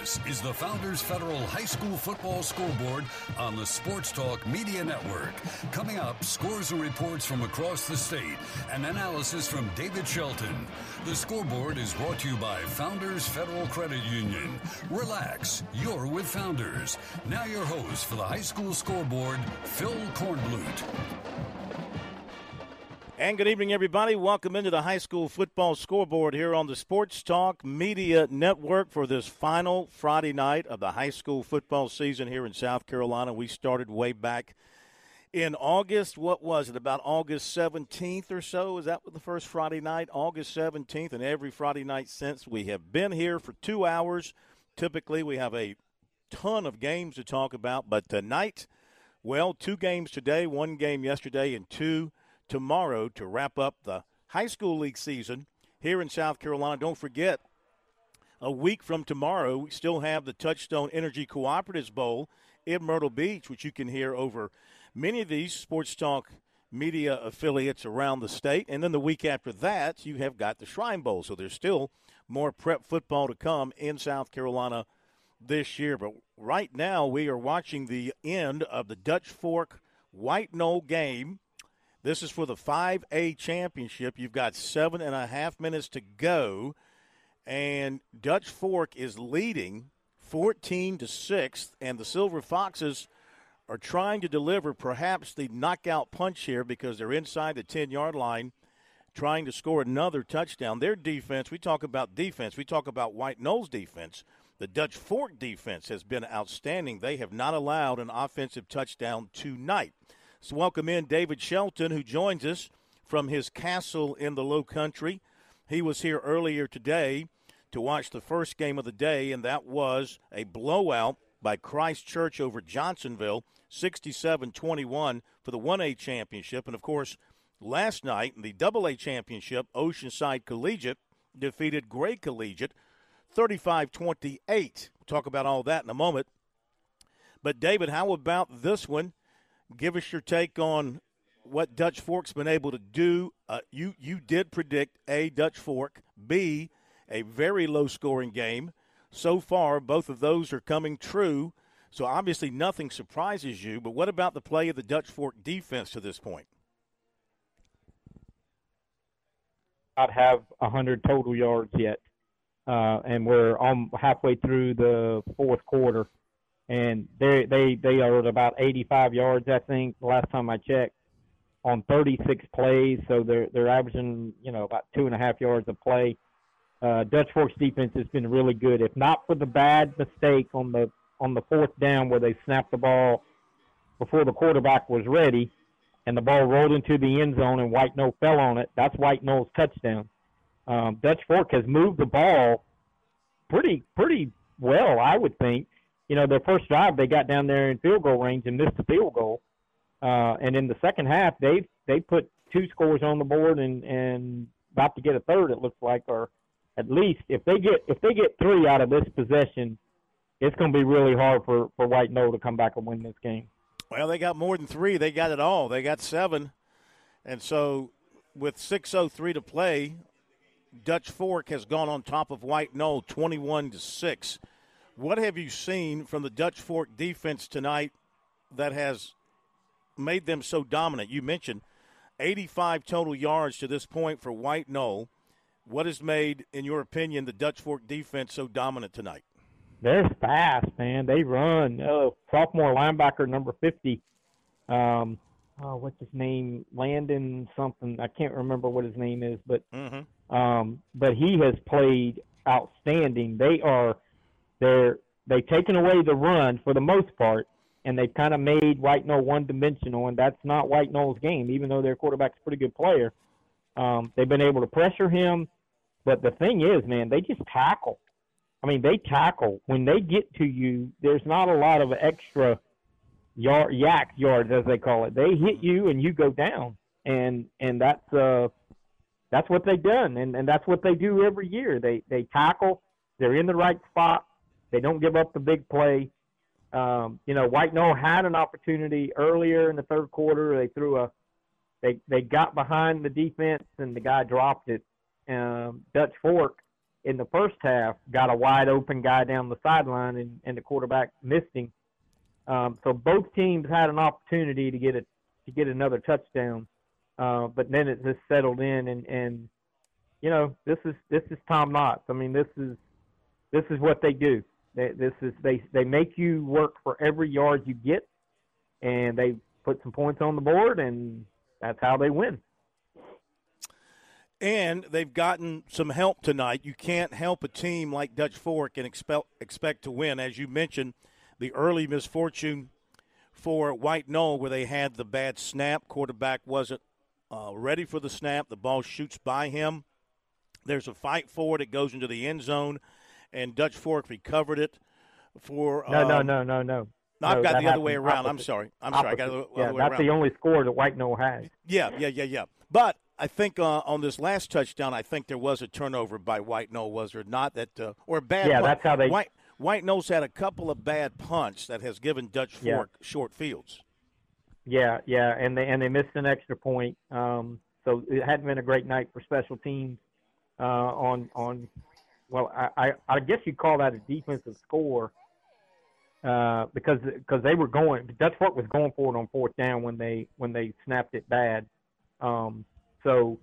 This is the Founders Federal High School Football Scoreboard on the Sports Talk Media Network. Coming up, scores and reports from across the state and analysis from David Shelton. The scoreboard is brought to you by Founders Federal Credit Union. Relax, you're with Founders. Now, your host for the High School Scoreboard, Phil Kornblut. And good evening, everybody. Welcome into the high school football scoreboard here on the Sports Talk Media Network for this final Friday night of the high school football season here in South Carolina. We started way back in August. What was it, about August 17th or so? Is that the first Friday night? August 17th. And every Friday night since, we have been here for two hours. Typically, we have a ton of games to talk about, but tonight, well, two games today, one game yesterday, and two tomorrow to wrap up the high school league season here in South Carolina. Don't forget, a week from tomorrow, we still have the Touchstone Energy Cooperatives Bowl in Myrtle Beach, which you can hear over many of these sports talk media affiliates around the state. And then the week after that, you have got the Shrine Bowl. So there's still more prep football to come in South Carolina this year. But right now, we are watching the end of the Dutch Fork White Knoll game this is for the 5A championship. You've got seven and a half minutes to go, and Dutch Fork is leading 14 to 6, and the Silver Foxes are trying to deliver perhaps the knockout punch here because they're inside the 10 yard line trying to score another touchdown. Their defense, we talk about defense, we talk about White Knoll's defense. The Dutch Fork defense has been outstanding. They have not allowed an offensive touchdown tonight. So welcome in David Shelton, who joins us from his castle in the Low Country. He was here earlier today to watch the first game of the day, and that was a blowout by Christchurch over Johnsonville, 67 21 for the 1A championship. And of course, last night in the AA championship, Oceanside Collegiate defeated Gray Collegiate 35 28. We'll talk about all that in a moment. But, David, how about this one? Give us your take on what Dutch Fork's been able to do. Uh, you you did predict a Dutch Fork, B a very low scoring game. So far, both of those are coming true. So obviously, nothing surprises you. But what about the play of the Dutch Fork defense to this point? Not have hundred total yards yet, uh, and we're on halfway through the fourth quarter and they they they are at about 85 yards, I think, last time I checked, on 36 plays. So they're they're averaging you know about two and a half yards a play. Uh, Dutch Fork's defense has been really good. If not for the bad mistake on the on the fourth down where they snapped the ball before the quarterback was ready, and the ball rolled into the end zone and White Knoll fell on it, that's White Knoll's touchdown. Um, Dutch Fork has moved the ball pretty pretty well, I would think you know, their first drive they got down there in field goal range and missed the field goal. Uh, and in the second half, they they put two scores on the board and and about to get a third. It looks like, or at least if they get if they get three out of this possession, it's going to be really hard for for White Knoll to come back and win this game. Well, they got more than three. They got it all. They got seven, and so with six oh three to play, Dutch Fork has gone on top of White Knoll twenty one to six. What have you seen from the Dutch Fork defense tonight that has made them so dominant? You mentioned 85 total yards to this point for White Knoll. What has made, in your opinion, the Dutch Fork defense so dominant tonight? They're fast, man. They run. Uh, sophomore linebacker number 50. Um, oh, what's his name? Landon something. I can't remember what his name is, but mm-hmm. um, but he has played outstanding. They are they're they've taken away the run for the most part, and they've kind of made White Knoll one dimensional, and that's not White Knoll's game. Even though their quarterback's a pretty good player, um, they've been able to pressure him. But the thing is, man, they just tackle. I mean, they tackle when they get to you. There's not a lot of extra yard YAC yards as they call it. They hit you and you go down, and and that's uh that's what they've done, and and that's what they do every year. They they tackle. They're in the right spot they don't give up the big play. Um, you know, White Knoll had an opportunity earlier in the third quarter. They threw a, they they got behind the defense and the guy dropped it. Um, Dutch Fork in the first half got a wide open guy down the sideline, and, and the quarterback missed him. Um, so both teams had an opportunity to get it to get another touchdown, uh, but then it just settled in, and and you know this is this is Tom Knotts. I mean this is this is what they do. They, this is they they make you work for every yard you get, and they put some points on the board, and that's how they win. And they've gotten some help tonight. You can't help a team like Dutch Fork and expect expect to win, as you mentioned. The early misfortune for White Knoll, where they had the bad snap, quarterback wasn't uh, ready for the snap. The ball shoots by him. There's a fight for it. It goes into the end zone, and Dutch Fork recovered it for. No, um, no, no, no, no. no, I've got the other way around. I'm sorry. I'm Opposite. sorry. I got the other yeah, way that's around. the only score that White Knoll has. Yeah, yeah, yeah, yeah. But I think uh, on this last touchdown, I think there was a turnover by White Knoll, was there not? That uh, or bad. Yeah, punt. that's how they- White White Knoll's had a couple of bad punts that has given Dutch Yeah. Fork short fields. Yeah, yeah, and they and they missed an extra point. Um, so it hadn't been a great night for special teams. Uh, on on, well, I, I I guess you'd call that a defensive score. Uh, because because they were going, Dutch Fork was going for it on fourth down when they when they snapped it bad. Um, so,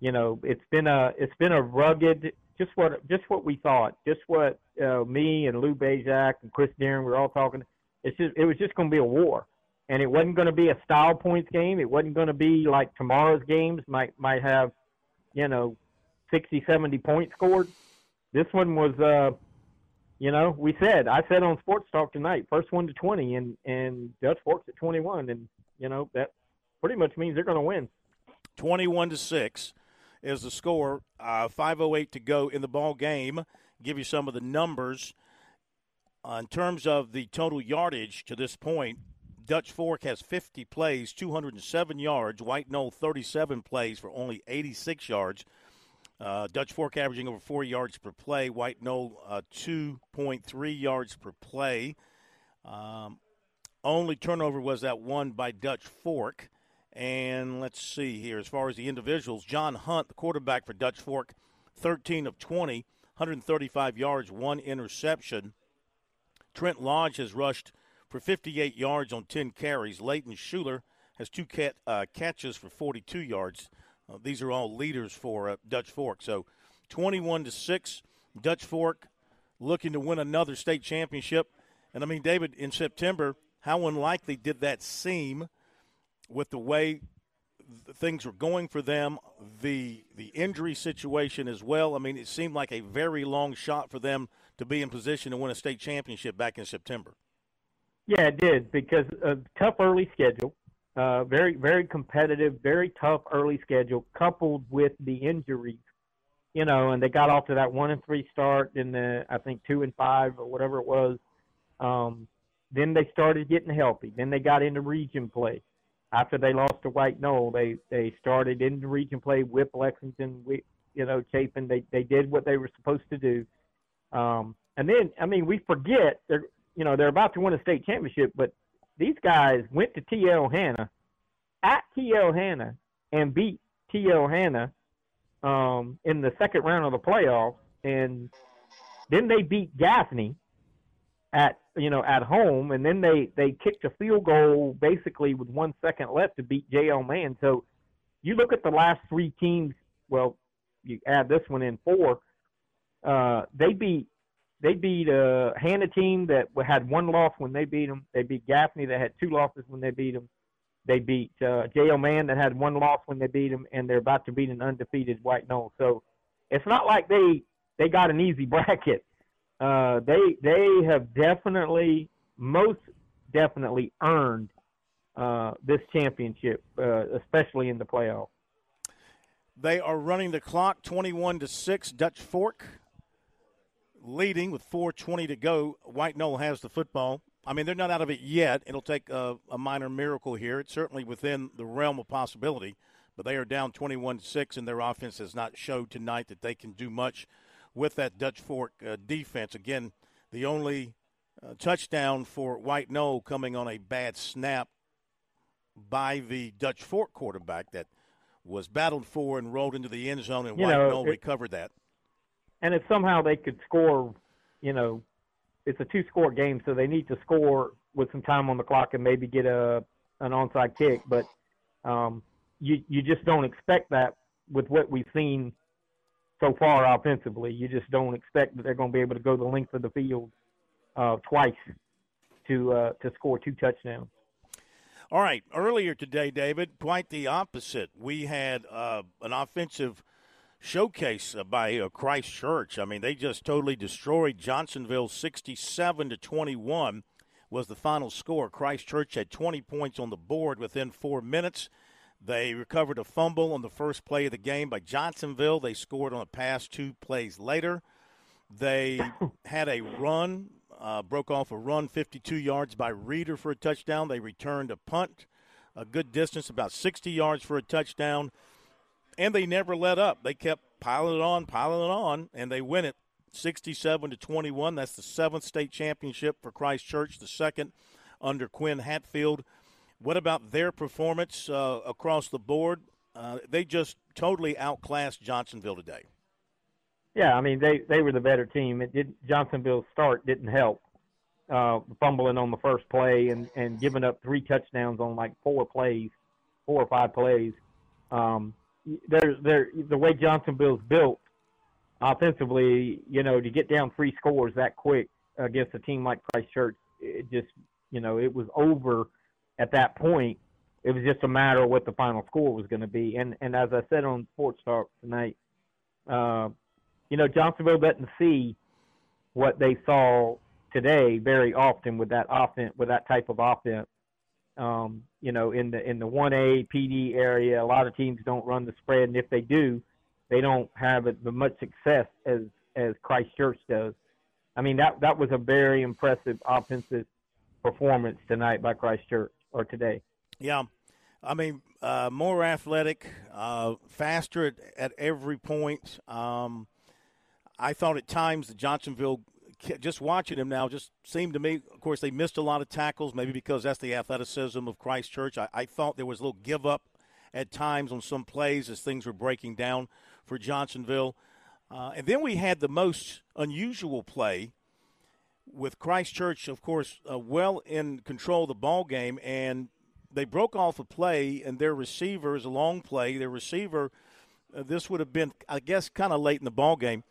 you know, it's been a it's been a rugged, just what just what we thought, just what uh, me and Lou Bezak and Chris Darren were all talking. It's just it was just going to be a war and it wasn't going to be a style points game. It wasn't going to be like tomorrow's games might might have, you know, 60, 70 points scored. This one was, uh, you know, we said I said on Sports Talk tonight, first one to twenty, and and Dutch Forks at twenty one, and you know that pretty much means they're going to win. 21 to 6 is the score. Uh, 5.08 to go in the ball game. Give you some of the numbers. Uh, in terms of the total yardage to this point, Dutch Fork has 50 plays, 207 yards. White Knoll 37 plays for only 86 yards. Uh, Dutch Fork averaging over four yards per play. White Knoll uh, 2.3 yards per play. Um, only turnover was that one by Dutch Fork. And let's see here, as far as the individuals, John Hunt, the quarterback for Dutch Fork, 13 of 20, 135 yards, one interception. Trent Lodge has rushed for 58 yards on 10 carries. Leighton Schuler has two cat, uh, catches for 42 yards. Uh, these are all leaders for uh, Dutch Fork. So 21 to 6, Dutch Fork looking to win another state championship. And I mean, David, in September, how unlikely did that seem with the way th- things were going for them, the the injury situation as well? I mean, it seemed like a very long shot for them to be in position to win a state championship back in September. Yeah, it did because a tough early schedule, uh, very very competitive, very tough early schedule, coupled with the injuries. You know, and they got off to that one and three start, and the I think two and five or whatever it was. Um, then they started getting healthy. Then they got into region play. After they lost to White Knoll, they they started into region play with Lexington, with you know Chapin. They they did what they were supposed to do. Um, and then I mean we forget they're you know they're about to win a state championship, but these guys went to TL Hanna at TL Hanna and beat TL Hanna um, in the second round of the playoffs, and then they beat Gaffney at you know at home, and then they they kicked a field goal basically with one second left to beat JL Mann. So you look at the last three teams. Well, you add this one in four. Uh, they beat they beat a Hanna team that had one loss when they beat them. They beat Gaffney that had two losses when they beat them. They beat uh, J.L. Mann that had one loss when they beat them, and they're about to beat an undefeated White Knoll. So it's not like they they got an easy bracket. Uh, they they have definitely most definitely earned uh, this championship, uh, especially in the playoffs. They are running the clock 21 to 6. Dutch Fork leading with 4.20 to go. White Knoll has the football. I mean, they're not out of it yet. It'll take a, a minor miracle here. It's certainly within the realm of possibility, but they are down 21 6, and their offense has not showed tonight that they can do much with that Dutch Fork uh, defense. Again, the only uh, touchdown for White Knoll coming on a bad snap by the Dutch Fork quarterback that was battled for and rolled into the end zone, and You White know, Knoll it- recovered that. And if somehow they could score, you know, it's a two-score game, so they need to score with some time on the clock and maybe get a an onside kick. But um, you you just don't expect that with what we've seen so far offensively. You just don't expect that they're going to be able to go the length of the field uh, twice to uh, to score two touchdowns. All right. Earlier today, David, quite the opposite. We had uh, an offensive showcase by uh, Christ Church. I mean, they just totally destroyed Johnsonville, sixty-seven to twenty-one was the final score. Christ Church had 20 points on the board within four minutes. They recovered a fumble on the first play of the game by Johnsonville. They scored on a pass two plays later. They had a run, uh, broke off a run 52 yards by Reeder for a touchdown. They returned a punt a good distance, about 60 yards for a touchdown. And they never let up. They kept piling it on, piling it on, and they win it 67 to 21. That's the seventh state championship for Christ Church, the second under Quinn Hatfield. What about their performance uh, across the board? Uh, they just totally outclassed Johnsonville today. Yeah, I mean they they were the better team. It did Johnsonville's start didn't help. Uh, fumbling on the first play and and giving up three touchdowns on like four plays, four or five plays. Um, there's there the way Johnsonville's built offensively, you know, to get down three scores that quick against a team like Christ Church, it just you know it was over at that point. It was just a matter of what the final score was going to be. And and as I said on Sports Talk tonight, uh, you know, Johnsonville doesn't see what they saw today very often with that offense, with that type of offense. Um, you know, in the in the one A Pee Dee area, a lot of teams don't run the spread, and if they do, they don't have as much success as as Christ Church does. I mean, that that was a very impressive offensive performance tonight by Christ Church or today. Yeah, I mean, uh, more athletic, uh, faster at, at, every point. Um, I thought at times the Johnsonville, just watching him now, just seemed to me. Of course, they missed a lot of tackles, maybe because that's the athleticism of Christchurch. I, I thought there was a little give up at times on some plays as things were breaking down for Johnsonville. Uh, and then we had the most unusual play with Christchurch, of course, uh, well in control of the ball game, and they broke off a play, and their receiver is a long play. Their receiver, uh, this would have been, I guess, kind of late in the ball game,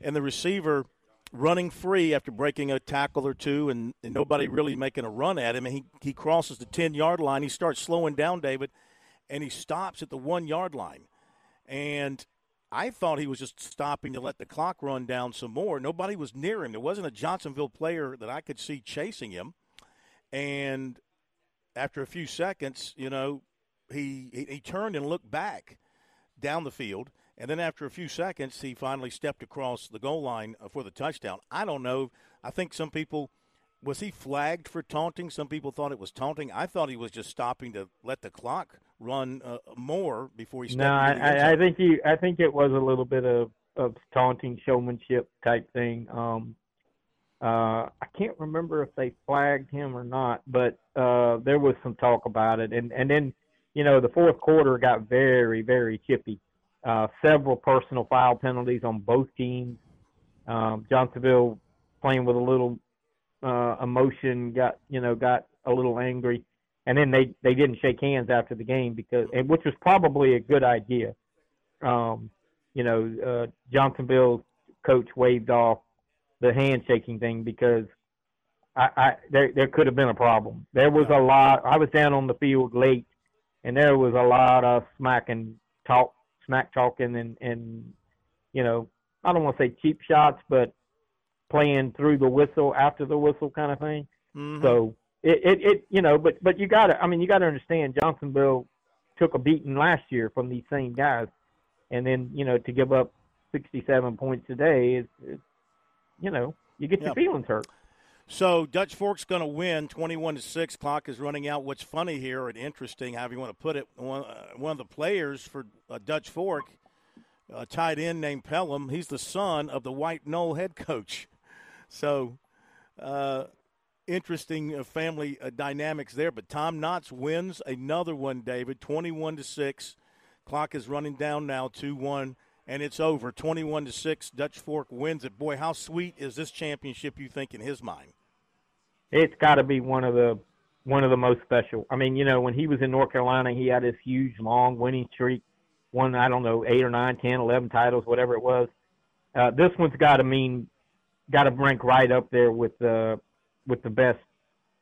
and the receiver running free after breaking a tackle or two, and, and nobody really making a run at him, and he he crosses the ten yard line. He starts slowing down, David, and he stops at the one yard line, and I thought he was just stopping to let the clock run down some more. Nobody was near him. There wasn't a Johnsonville player that I could see chasing him. And after a few seconds, you know, he, he, he turned and looked back down the field. And then after a few seconds, he finally stepped across the goal line for the touchdown. I don't know. I think some people – was he flagged for taunting? Some people thought it was taunting. I thought he was just stopping to let the clock run uh, more before he stepped. No, I, I, think he. I think it was a little bit of of taunting showmanship type thing. Um, uh, I can't remember if they flagged him or not, but uh, there was some talk about it, and and then you know the fourth quarter got very very chippy. Uh, several personal foul penalties on both teams. Um, Johnsonville playing with a little uh, emotion, got you know got a little angry, and then they they didn't shake hands after the game because and which was probably a good idea. Um, you know, uh, Johnsonville's coach waved off the handshaking thing because I, I there there could have been a problem. There was a lot. I was down on the field late, and there was a lot of smacking talk, smack talking, and and you know I don't want to say cheap shots, but playing through the whistle after the whistle kind of thing. Mm-hmm. So it, it, it, you know, but but you got to, I mean, you got to understand, Johnsonville took a beating last year from these same guys, and then you know to give up 67 points today is, is you know, you get yep. your feelings hurt. So Dutch Fork's going to win 21 to 6. Clock is running out. What's funny here and interesting, however you want to put it, one, uh, one of the players for uh, Dutch Fork, a tight end named Pelham, he's the son of the White Knoll head coach. So, uh, interesting uh, family uh, dynamics there. But Tom Knotts wins another one, David, 21 to 6. Clock is running down now, 2 1. And it's over. 21 to 6 dutch fork wins it. Boy how sweet is this championship you think in his mind? It's got to be one of the one of the most special. I mean you know when he was in north carolina he had this huge long winning streak won i don't know eight or nine ten eleven titles whatever it was. Uh, this one's got to mean got to rank right up there with the with the best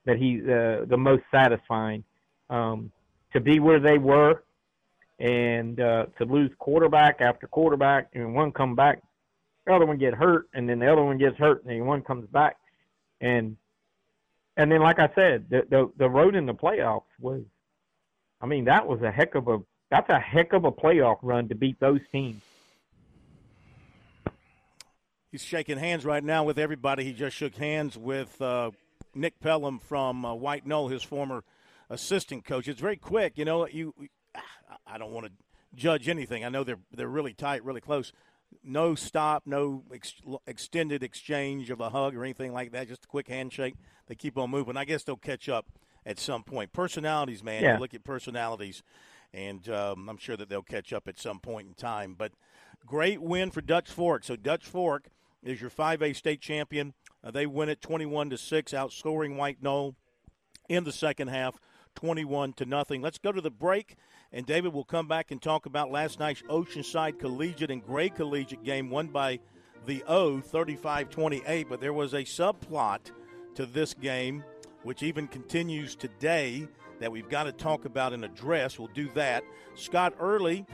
that he uh, the most satisfying. Um, to be where they were and uh, to lose quarterback after quarterback and one come back, the other one get hurt, and then the other one gets hurt, and then one comes back, and and then like I said, the the, the road in the playoffs was, I mean that was a heck of a that's a heck of a playoff run to beat those teams. He's shaking hands right now with everybody. He just shook hands with uh, Nick Pelham from uh, White Knoll, his former assistant coach. It's very quick, you know. You I don't want to judge anything. I know they're they're really tight, really close. No stop, no ex- extended exchange of a hug or anything like that. Just a quick handshake. They keep on moving. I guess they'll catch up at some point. Personalities, man. Yeah. You look at personalities, and um, I'm sure that they'll catch up at some point in time. But great win for Dutch Fork. So Dutch Fork is your 5A state champion. Uh, they win it 21 to six, outscoring White Knoll in the second half, 21 to nothing. Let's go to the break. And David will come back and talk about last night's Oceanside Collegiate and Gray Collegiate game won by the O 35 28. But there was a subplot to this game, which even continues today, that we've got to talk about and address. We'll do that. Scott Early,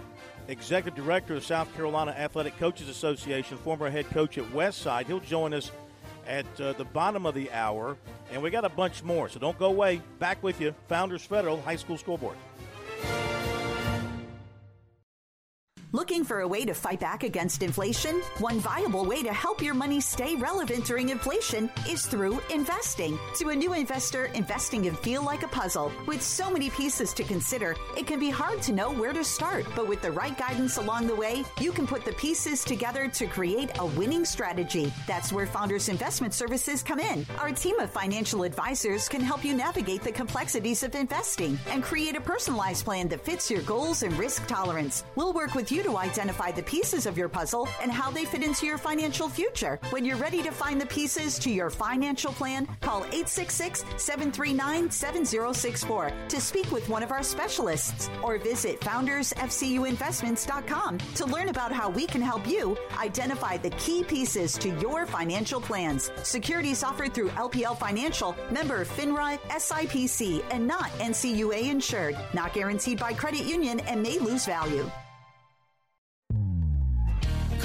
Executive Director of South Carolina Athletic Coaches Association, former head coach at Westside, he'll join us at uh, the bottom of the hour. And we got a bunch more, so don't go away. Back with you, Founders Federal High School Scoreboard. Looking for a way to fight back against inflation? One viable way to help your money stay relevant during inflation is through investing. To a new investor, investing can feel like a puzzle. With so many pieces to consider, it can be hard to know where to start. But with the right guidance along the way, you can put the pieces together to create a winning strategy. That's where Founders Investment Services come in. Our team of financial advisors can help you navigate the complexities of investing and create a personalized plan that fits your goals and risk tolerance. We'll work with you to identify the pieces of your puzzle and how they fit into your financial future. When you're ready to find the pieces to your financial plan, call 866 739 7064 to speak with one of our specialists or visit foundersfcuinvestments.com to learn about how we can help you identify the key pieces to your financial plans. Securities offered through LPL Financial, member FINRA, SIPC, and not NCUA insured. Not guaranteed by credit union and may lose value.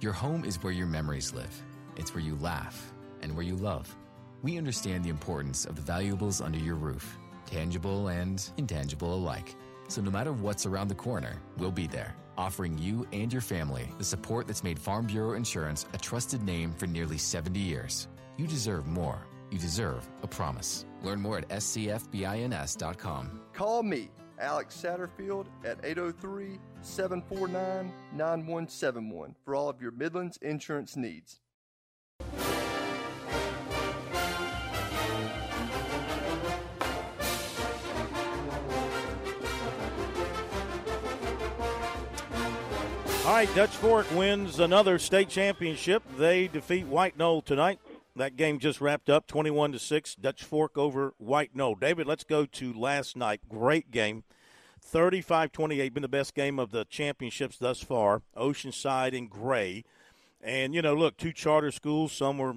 Your home is where your memories live. It's where you laugh and where you love. We understand the importance of the valuables under your roof, tangible and intangible alike. So no matter what's around the corner, we'll be there, offering you and your family the support that's made Farm Bureau Insurance a trusted name for nearly 70 years. You deserve more. You deserve a promise. Learn more at scfbins.com. Call me, Alex Satterfield, at 803 749 9171 for all of your Midlands insurance needs. All right, Dutch Fork wins another state championship. They defeat White Knoll tonight. That game just wrapped up 21 to 6 Dutch Fork over White Knoll. David, let's go to last night. Great game. 35-28, been the best game of the championships thus far. Oceanside and Gray, and you know, look, two charter schools. Some were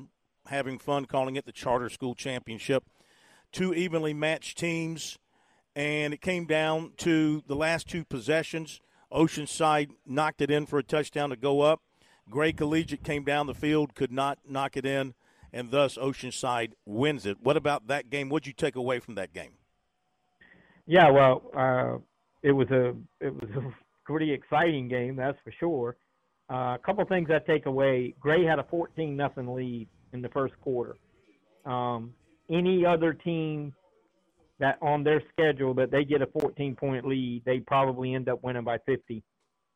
having fun calling it the charter school championship. Two evenly matched teams, and it came down to the last two possessions. Oceanside knocked it in for a touchdown to go up. Gray Collegiate came down the field, could not knock it in, and thus Oceanside wins it. What about that game? What'd you take away from that game? Yeah, well, uh, it was a it was a pretty exciting game, that's for sure. Uh, a couple things I take away: Gray had a 14 nothing lead in the first quarter. Um, any other team that on their schedule that they get a 14 point lead, they probably end up winning by 50.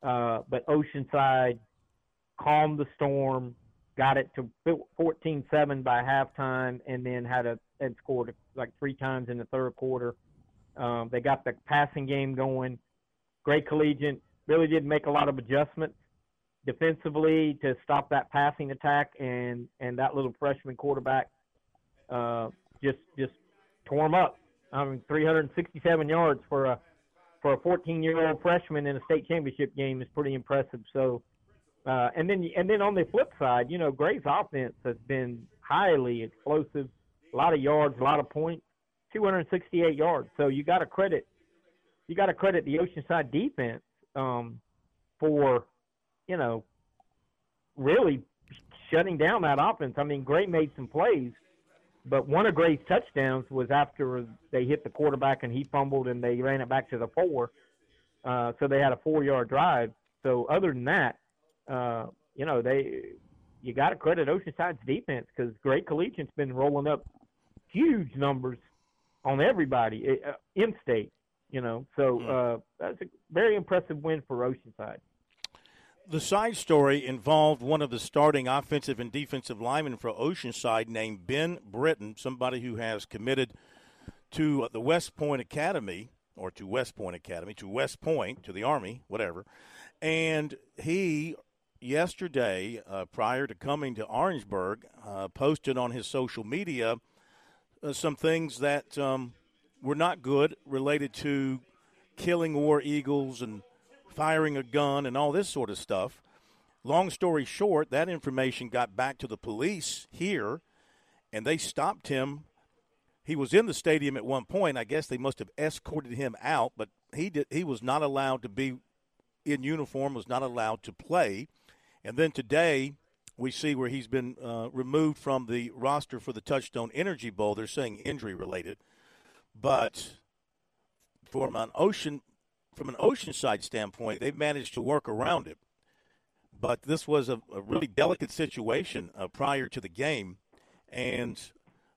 Uh, but Oceanside calmed the storm, got it to 14-7 by halftime, and then had a had scored like three times in the third quarter. Um, they got the passing game going. Gray Collegiate really did make a lot of adjustments defensively to stop that passing attack, and and that little freshman quarterback uh, just just tore him up. I mean, 367 yards for a for a 14 year old freshman in a state championship game is pretty impressive. So, uh, and then and then on the flip side, you know, Gray's offense has been highly explosive, a lot of yards, a lot of points, 268 yards. So you got to credit you got to credit the Oceanside defense um, for you know really shutting down that offense. I mean, Gray made some plays, but one of Gray's touchdowns was after they hit the quarterback and he fumbled and they ran it back to the four. Uh, so they had a four yard drive. So other than that, uh, you know, they you got to credit Oceanside's defense because Gray Collegiate's been rolling up huge numbers on everybody uh, in state. You know, so uh, that's a very impressive win for Oceanside. The side story involved one of the starting offensive and defensive linemen for Oceanside named Ben Britton, somebody who has committed to the West Point Academy or to West Point Academy, to West Point, to the Army, whatever. And he, yesterday, uh, prior to coming to Orangeburg, uh, posted on his social media uh, some things that um, were not good related to killing war eagles and firing a gun and all this sort of stuff. Long story short, that information got back to the police here, and they stopped him. He was in the stadium at one point. I guess they must have escorted him out, but he did. He was not allowed to be in uniform. Was not allowed to play. And then today, we see where he's been uh, removed from the roster for the Touchstone Energy Bowl. They're saying injury related, but from an ocean from an oceanside standpoint, they've managed to work around it. But this was a, a really delicate situation uh, prior to the game, and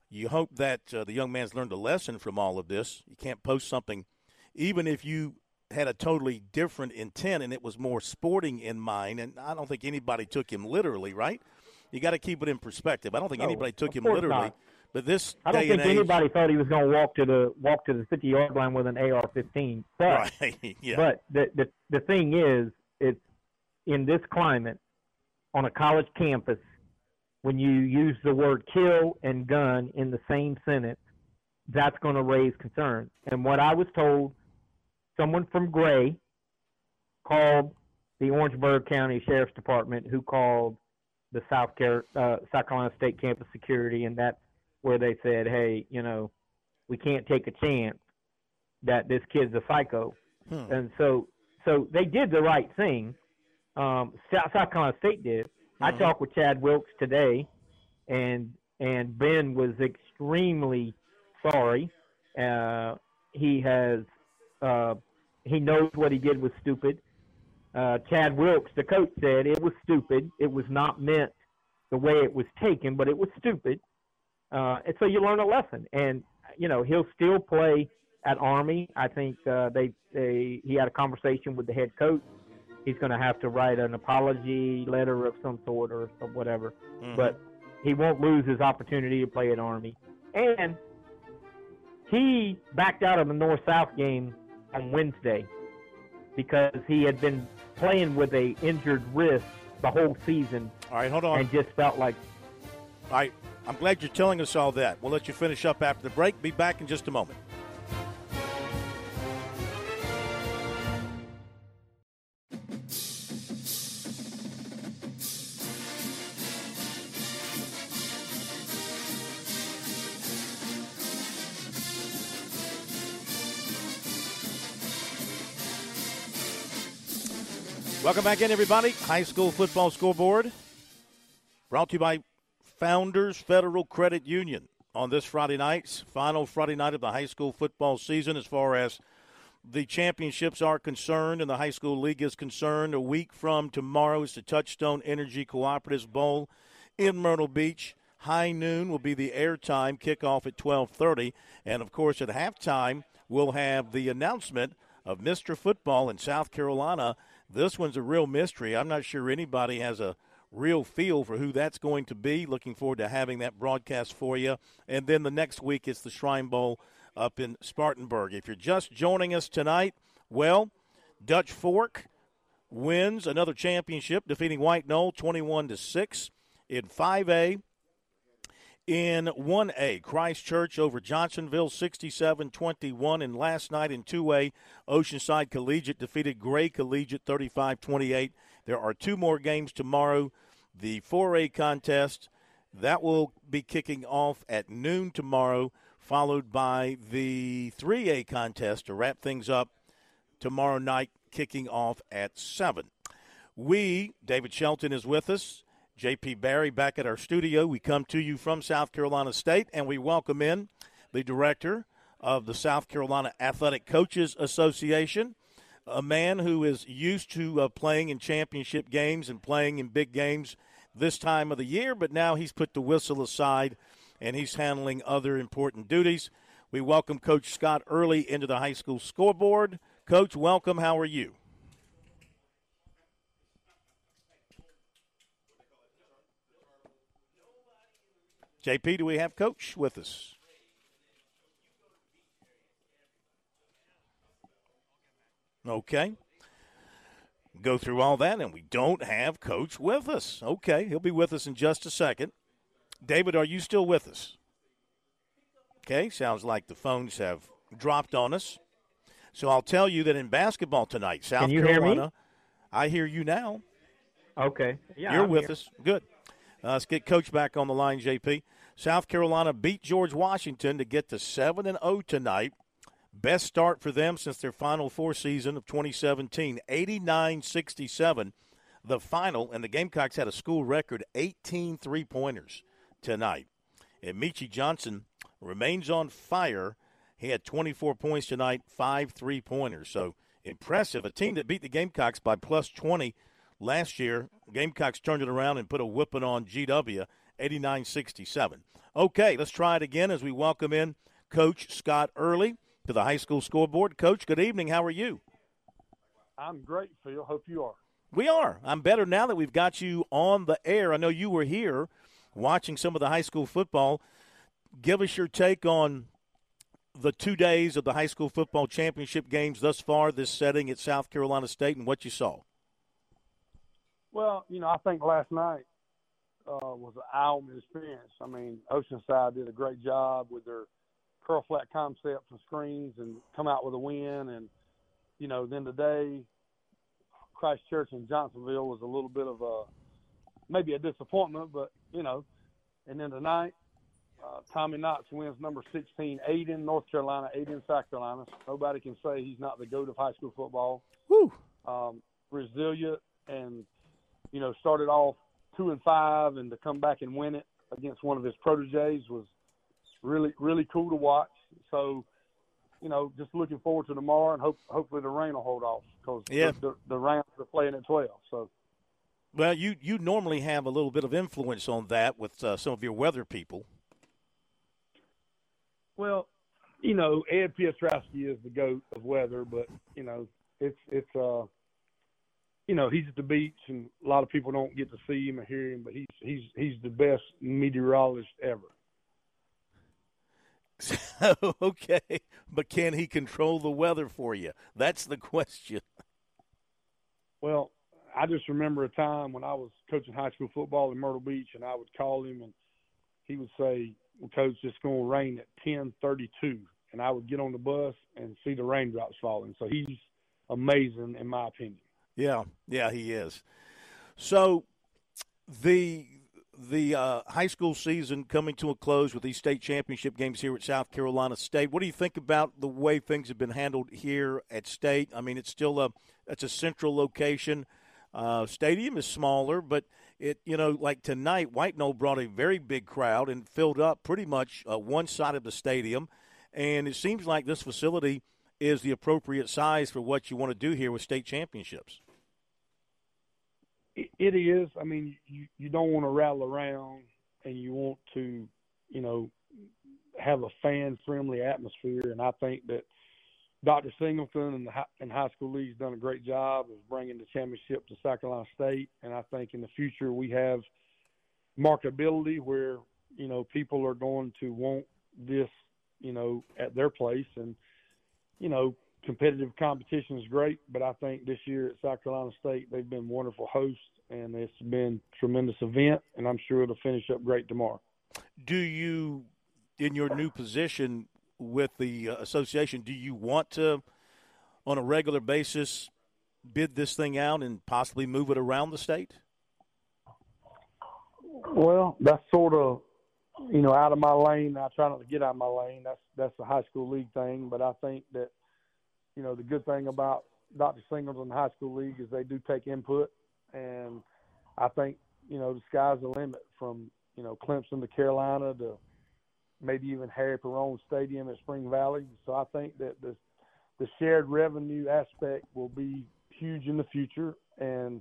you hope that uh, the young man's learned a lesson from all of this. You can't post something, even if you had a totally different intent and it was more sporting in mind. And I don't think anybody took him literally, right? You got to keep it in perspective. I don't think No, anybody took him literally. not. But this I don't think age, anybody thought he was going to walk to the walk to the 50 yard line with an AR-15. But right? yeah. but the, the the thing is, it's in this climate on a college campus when you use the word kill and gun in the same sentence, that's going to raise concerns. And what I was told, someone from Gray called the Orangeburg County Sheriff's Department, who called the South, Car- uh, South Carolina State Campus Security, and that's where they said, "Hey, you know, we can't take a chance that this kid's a psycho." Hmm. And so, so they did the right thing. Um, South, South Carolina State did. I Mhm. talked with Chad Wilkes today, and and Ben was extremely sorry. Uh, he has uh, he knows what he did was stupid. Uh, Chad Wilkes, the coach, said it was stupid. It was not meant the way it was taken, but it was stupid. Uh, and so you learn a lesson, and you know he'll still play at Army. I think uh, they they he had a conversation with the head coach. He's going to have to write an apology letter of some sort or, or whatever, Mhm. but he won't lose his opportunity to play at Army. And he backed out of the North South game on Wednesday because he had been playing with a injured wrist the whole season all right, hold on. and just felt like All right, I'm glad you're telling us all that. We'll let you finish up after the break. Be back in just a moment. Welcome back in, everybody. High school football scoreboard brought to you by Founders Federal Credit Union on this Friday night, final Friday night of the high school football season as far as the championships are concerned and the high school league is concerned. A week from tomorrow is the Touchstone Energy Cooperatives Bowl in Myrtle Beach. High noon will be the airtime kickoff at 12:30, and of course at halftime we'll have the announcement of Mr. Football in South Carolina. This one's a real mystery. I'm not sure anybody has a real feel for who that's going to be. Looking forward to having that broadcast for you. And then the next week it's the Shrine Bowl up in Spartanburg. If you're just joining us tonight, well, Dutch Fork wins another championship, defeating White Knoll 21 to 6 in 5A. In 1A, Christchurch over Johnsonville 67 21. And last night in 2A, Oceanside Collegiate defeated Gray Collegiate 35 28. There are two more games tomorrow. The 4A contest, that will be kicking off at noon tomorrow, followed by the 3A contest to wrap things up tomorrow night, kicking off at 7. We, David Shelton is with us. JP Barry back at our studio. We come to you from South Carolina State, and we welcome in the director of the South Carolina Athletic Coaches Association, a man who is used to uh, playing in championship games and playing in big games this time of the year, but now he's put the whistle aside and he's handling other important duties. We welcome Coach Scott Early into the high school scoreboard. Coach, welcome. How are you? JP, do we have Coach with us? Okay. Go through all that, and we don't have Coach with us. Okay, he'll be with us in just a second. David, are you still with us? Okay, sounds like the phones have dropped on us. So I'll tell you that in basketball tonight, South Carolina. hear? I hear you now. Okay. Yeah, You're I'm with here. us. Good. Uh, let's get Coach back on the line, JP. South Carolina beat George Washington to get to 7 and 0 tonight. Best start for them since their Final Four season of 2017, 89 67. The final, and the Gamecocks had a school record 18 three pointers tonight. And Meechie Johnson remains on fire. He had 24 points tonight, five three pointers. So impressive. A team that beat the Gamecocks by plus 20 last year. Gamecocks turned it around and put a whipping on GW, 89 67. Okay, let's try it again as we welcome in Coach Scott Early to the high school scoreboard. Coach, good evening. How are you? I'm great, Phil. Hope you are. We are. I'm better now that we've got you on the air. I know you were here watching some of the high school football. Give us your take on the two days of the high school football championship games thus far, this setting at South Carolina State, and what you saw. Well, you know, I think last night uh, was an eye-opening experience. I mean, Oceanside did a great job with their curl flat concepts and screens and come out with a win. And you know, then today, Christchurch and Johnsonville was a little bit of a maybe a disappointment, but you know, and then tonight. Uh, Tommy Knotts wins number 16, eight in North Carolina, eight in South Carolina. Nobody can say he's not the goat of high school football. Woo! Um, resilient and you know, started off two and five, and to come back and win it against one of his proteges was really, really cool to watch. So, you know, just looking forward to tomorrow, and hope hopefully the rain will hold off because Yeah. the, the, the Rams are playing at twelve. So, Well, you, you normally have a little bit of influence on that with uh, some of your weather people. well, you know, Ed Piotrowski is the goat of weather, but you know, it's it's uh, you know, he's at the beach, and a lot of people don't get to see him or hear him, but he's he's he's the best meteorologist ever. okay, but can he control the weather for you? That's the question. Well, I just remember a time when I was coaching high school football in Myrtle Beach, and I would call him, and he would say, well, "Coach, it's going to rain at ten thirty-two," and I would get on the bus and see the raindrops falling. So he's amazing, in my opinion. Yeah, yeah, he is. So the the uh, high school season coming to a close with these state championship games here at South Carolina State. What do you think about the way things have been handled here at State? I mean, it's still a it's a central location. Uh, stadium is smaller, but it you know like tonight, White Knoll brought a very big crowd and filled up pretty much uh, one side of the stadium, and it seems like this facility is the appropriate size for what you want to do here with state championships. It, is. I mean, you you don't want to rattle around, and you want to, you know, have a fan friendly atmosphere, and I think that Dr. Singleton and the and high school league's done a great job of bringing the championship to South Carolina State, and I think in the future we have marketability where you know people are going to want this, you know, at their place, and you know competitive competition is great, but I think this year at South Carolina State they've been wonderful hosts, and it's been a tremendous event, and I'm sure it'll finish up great tomorrow. Do you, in your new position, with the uh, association, do you want to, on a regular basis, bid this thing out and possibly move it around the state? Well, that's sort of, you know, out of my lane. I try not to get out of my lane. That's that's the high school league thing. But I think that, you know, the good thing about Dr. Singleton High School League is they do take input, and I think you know the sky's the limit from you know Clemson to Carolina to maybe even Harry Perrone Stadium at Spring Valley. So I think that the the shared revenue aspect will be huge in the future. And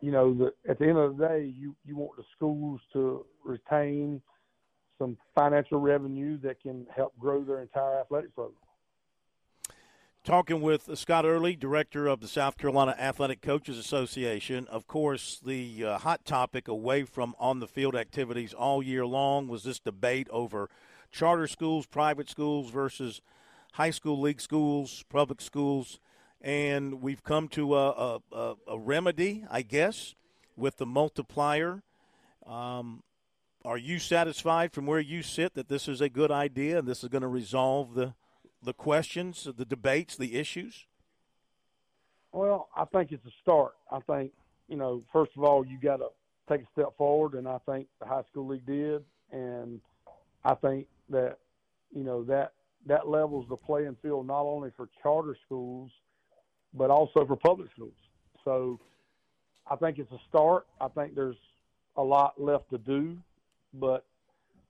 you know, the, at the end of the day, you you want the schools to retain some financial revenue that can help grow their entire athletic program. Talking with Scott Early, director of the South Carolina Athletic Coaches Association. Of course, the uh, hot topic away from on the field activities all year long was this debate over charter schools, private schools versus high school league schools, public schools. And we've come to a, a, a remedy, I guess, with the multiplier. Um, are you satisfied from where you sit that this is a good idea and this is going to resolve the the questions, the debates, the issues? Well, I think it's a start. I think, you know, first of all, you got to take a step forward, and I think the high school league did. And I think that, you know, that that levels the playing field not only for charter schools, but also for public schools. So I think it's a start. I think there's a lot left to do, but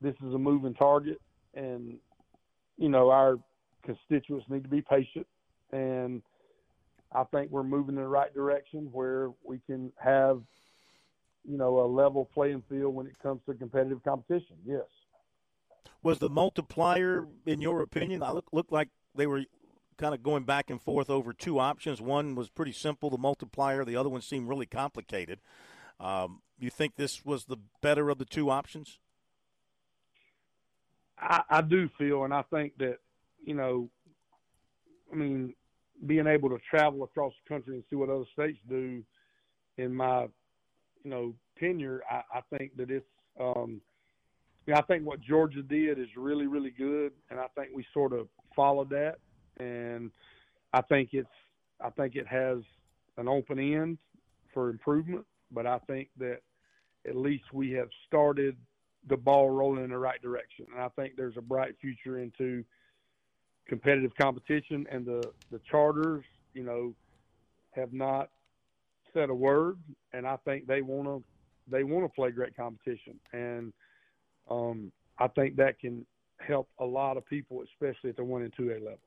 this is a moving target. And, you know, our constituents need to be patient, and I think we're moving in the right direction where we can have, you know, a level playing field when it comes to competitive competition. Yes. Was the multiplier, in your opinion, I look looked like they were kind of going back and forth over two options. One was pretty simple, the multiplier. The other one seemed really complicated. Um, you think this was the better of the two options? I, I do feel, and I think that you know, I mean, being able to travel across the country and see what other states do in my, you know, tenure, I, I think that it's, um, you know, I think what Georgia did is really, really good, and I think we sort of followed that, and I think it's, I think it has an open end for improvement, but I think that at least we have started the ball rolling in the right direction, and I think there's a bright future into competitive competition, and the the charters, you know, have not said a word, and I think they want to they want to play great competition, and um, I think that can help a lot of people, especially at the one and two A level.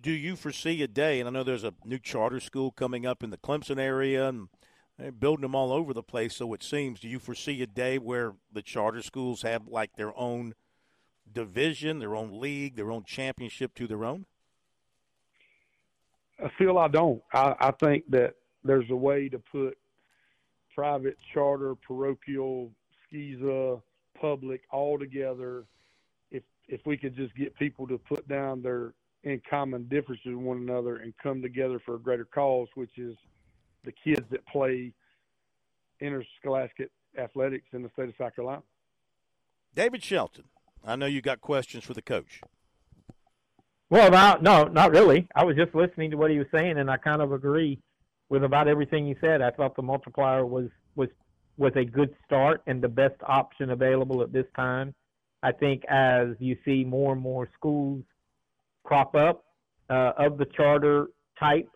Do you foresee a day? And I know there's a new charter school coming up in the Clemson area, and they're building them all over the place. So it seems. Do you foresee a day where the charter schools have like their own division, their own league, their own championship to their own? I feel I don't. I, I think that there's a way to put private, charter, parochial, SCISA, public all together. If if we could just get people to put down their in common differences with one another and come together for a greater cause, which is the kids that play interscholastic athletics in the state of South Carolina. David Shelton, I know you got questions for the coach. Well, about, no, not really. I was just listening to what he was saying, and I kind of agree with about everything he said. I thought the multiplier was was was a good start and the best option available at this time. I think as you see more and more schools crop up uh, of the charter type,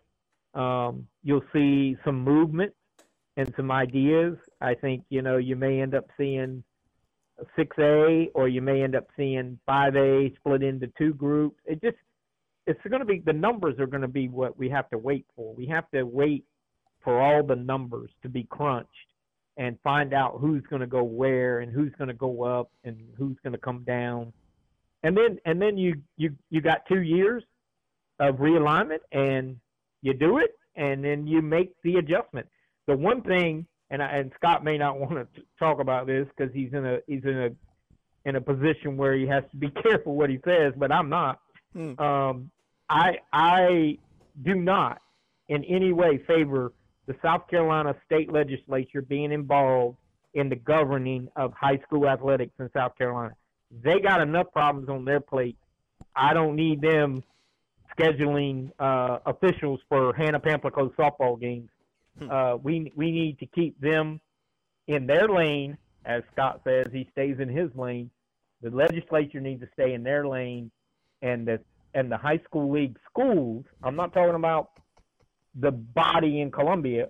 um, you'll see some movement and some ideas. I think you know you may end up seeing six A or you may end up seeing five A split into two groups. It just it's going to be the numbers are going to be what we have to wait for. We have to wait for all the numbers to be crunched and find out who's going to go where and who's going to go up and who's going to come down. And then and then you you you got 2 years of realignment and you do it and then you make the adjustment. The one thing and I, and Scott may not want to talk about this cuz he's in a he's in a in a position where he has to be careful what he says, but I'm not. Hmm. Um, I I do not in any way favor the South Carolina state legislature being involved in the governing of high school athletics in South Carolina. They got enough problems on their plate. I don't need them scheduling uh, officials for Hanna Pamplico softball games. Uh, we we need to keep them in their lane, as Scott says. He stays in his lane. The legislature needs to stay in their lane, and the and the high school league schools. I'm not talking about the body in Columbia.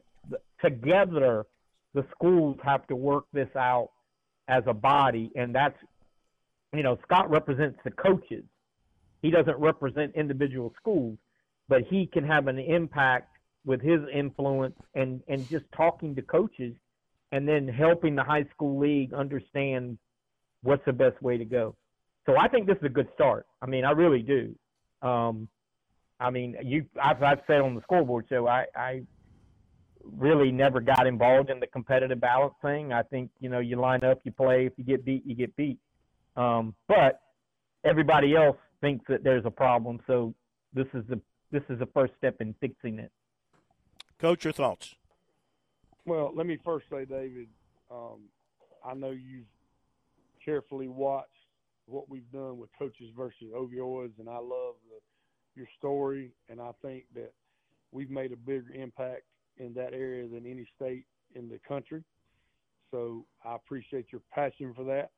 Together, the schools have to work this out as a body, and that's you know Scott represents the coaches. He doesn't represent individual schools, but he can have an impact with his influence and and just talking to coaches, and then helping the high school league understand what's the best way to go. So I think this is a good start. I mean, I really do. Um, I mean, you I've, I've said on the scoreboard show, I, I really never got involved in the competitive balance thing. I think you know you line up, you play. If you get beat, you get beat. Um, but everybody else thinks that there's a problem, so this is the this is the first step in fixing it. Coach, your thoughts? Well, let me first say, David, um, I know you've carefully watched what we've done with coaches versus opioids, and I love the, your story, and I think that we've made a bigger impact in that area than any state in the country. So I appreciate your passion for that.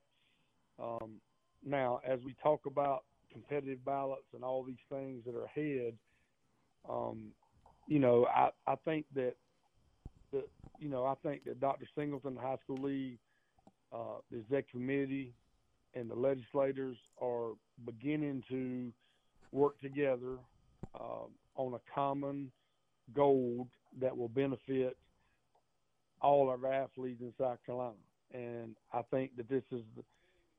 Um, now, as we talk about competitive balance and all these things that are ahead, um, you know, I, I think that the you know I think that Dr. Singleton, the high school league, uh, the executive committee, and the legislators are beginning to work together uh, on a common goal that will benefit all of our athletes in South Carolina. And I think that this is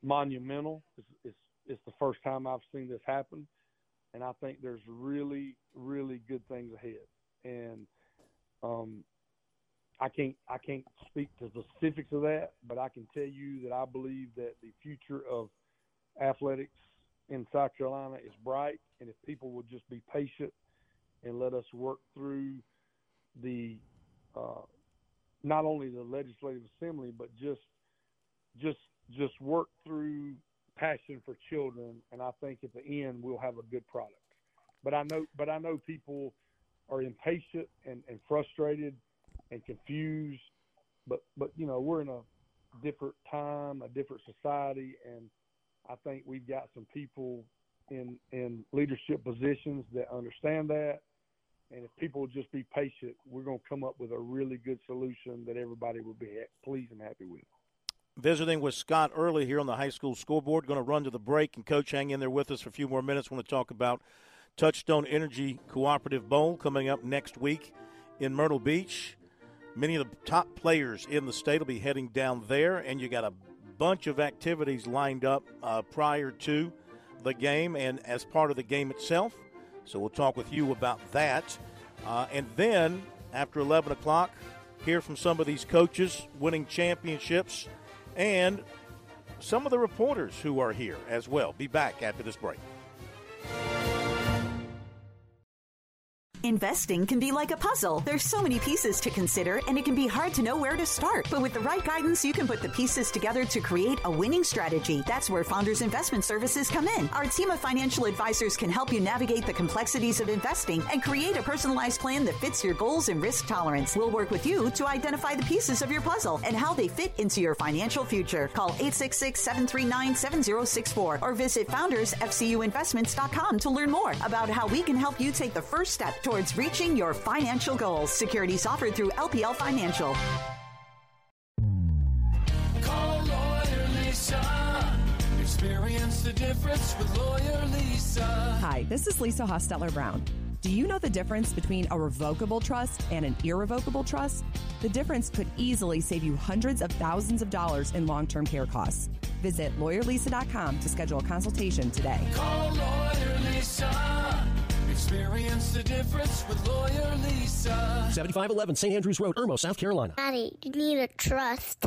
monumental. It's, it's, it's the first time I've seen this happen. And I think there's really, really good things ahead. And um, I can't I can't speak to specifics of that, but I can tell you that I believe that the future of athletics in South Carolina is bright, and if people will just be patient and let us work through the uh, not only the legislative assembly, but just just just work through passion for children, and I think at the end we'll have a good product. But I know but I know people are impatient and, and frustrated and confused. But but you know we're in a different time, a different society, and I think we've got some people in in leadership positions that understand that. And if people just be patient, we're going to come up with a really good solution that everybody will be pleased and happy with. Visiting with Scott early here on the high school scoreboard. Going to run to the break, and Coach, hang in there with us for a few more minutes. want to talk about Touchstone Energy Cooperative Bowl coming up next week in Myrtle Beach. Many of the top players in the state will be heading down there, and you got a bunch of activities lined up uh, prior to the game and as part of the game itself. So we'll talk with you about that. Uh, and then after 11 o'clock, hear from some of these coaches winning championships and some of the reporters who are here as well. Be back after this break. Investing can be like a puzzle. There's so many pieces to consider, and it can be hard to know where to start. But with the right guidance, you can put the pieces together to create a winning strategy. That's where Founders Investment Services come in. Our team of financial advisors can help you navigate the complexities of investing and create a personalized plan that fits your goals and risk tolerance. We'll work with you to identify the pieces of your puzzle and how they fit into your financial future. Call 866 739 7064 or visit foundersfcuinvestments.com to learn more about how we can help you take the first step toward towards reaching your financial goals. Securities offered through LPL Financial. Call Lawyer Lisa. Experience the difference with Lawyer Lisa. Hi, this is Lisa Hostetler Brown. Do you know the difference between a revocable trust and an irrevocable trust? The difference could easily save you hundreds of thousands of dollars in long term care costs. Visit lawyerlisa.com to schedule a consultation today. Call Lawyer Lisa. Experience the difference with Lawyer Lisa. 7511 St. Andrews Road, Irmo, South Carolina. Daddy, you need a trust.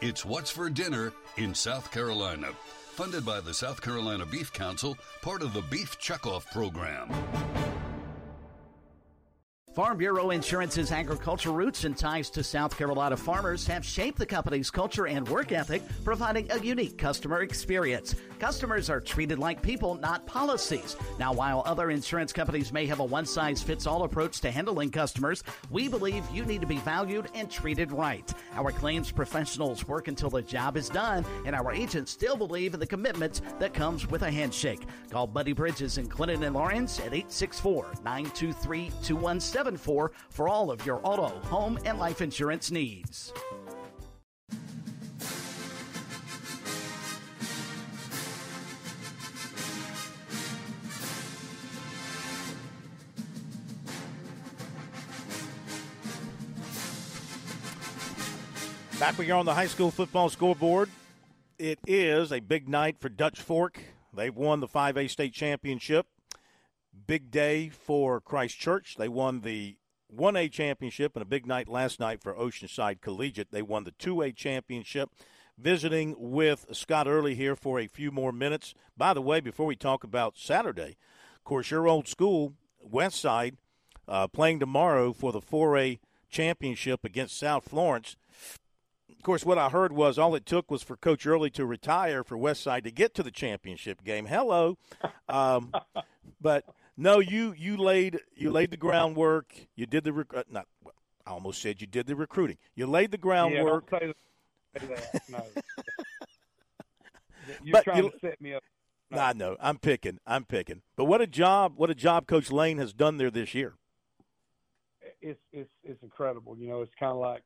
it's what's for dinner in South Carolina. Funded by the South Carolina Beef Council, part of the Beef Checkoff Program. Farm Bureau Insurance's agricultural roots and ties to South Carolina farmers have shaped the company's culture and work ethic, providing a unique customer experience. Customers are treated like people, not policies. Now, while other insurance companies may have a one size fits all approach to handling customers, we believe you need to be valued and treated right. Our claims professionals work until the job is done, and our agents still believe in the commitment that comes with a handshake. Call Buddy Bridges in Clinton and Laurens at 864 923 2174 for all of your auto, home, and life insurance needs. Back we are on the high school football scoreboard. It is a big night for Dutch Fork. They've won the 5A state championship. Big day for Christ Church. They won the 1A championship and a big night last night for Oceanside Collegiate. They won the 2A championship. Visiting with Scott Early here for a few more minutes. By the way, before we talk about Saturday, of course, your old school, Westside, uh, playing tomorrow for the 4A championship against South Florence of course, what I heard was all it took was for Coach Early to retire for Westside to get to the championship game. Hello, um, but no, you you laid you laid the groundwork. You did the rec- uh, not. I almost said you did the recruiting. You laid the groundwork. Yeah, don't say that. No. You're But trying you- to set me up. No, I know. I'm picking. I'm picking. But what a job! What a job Coach Lane has done there this year. It's it's it's incredible. You know, it's kind of like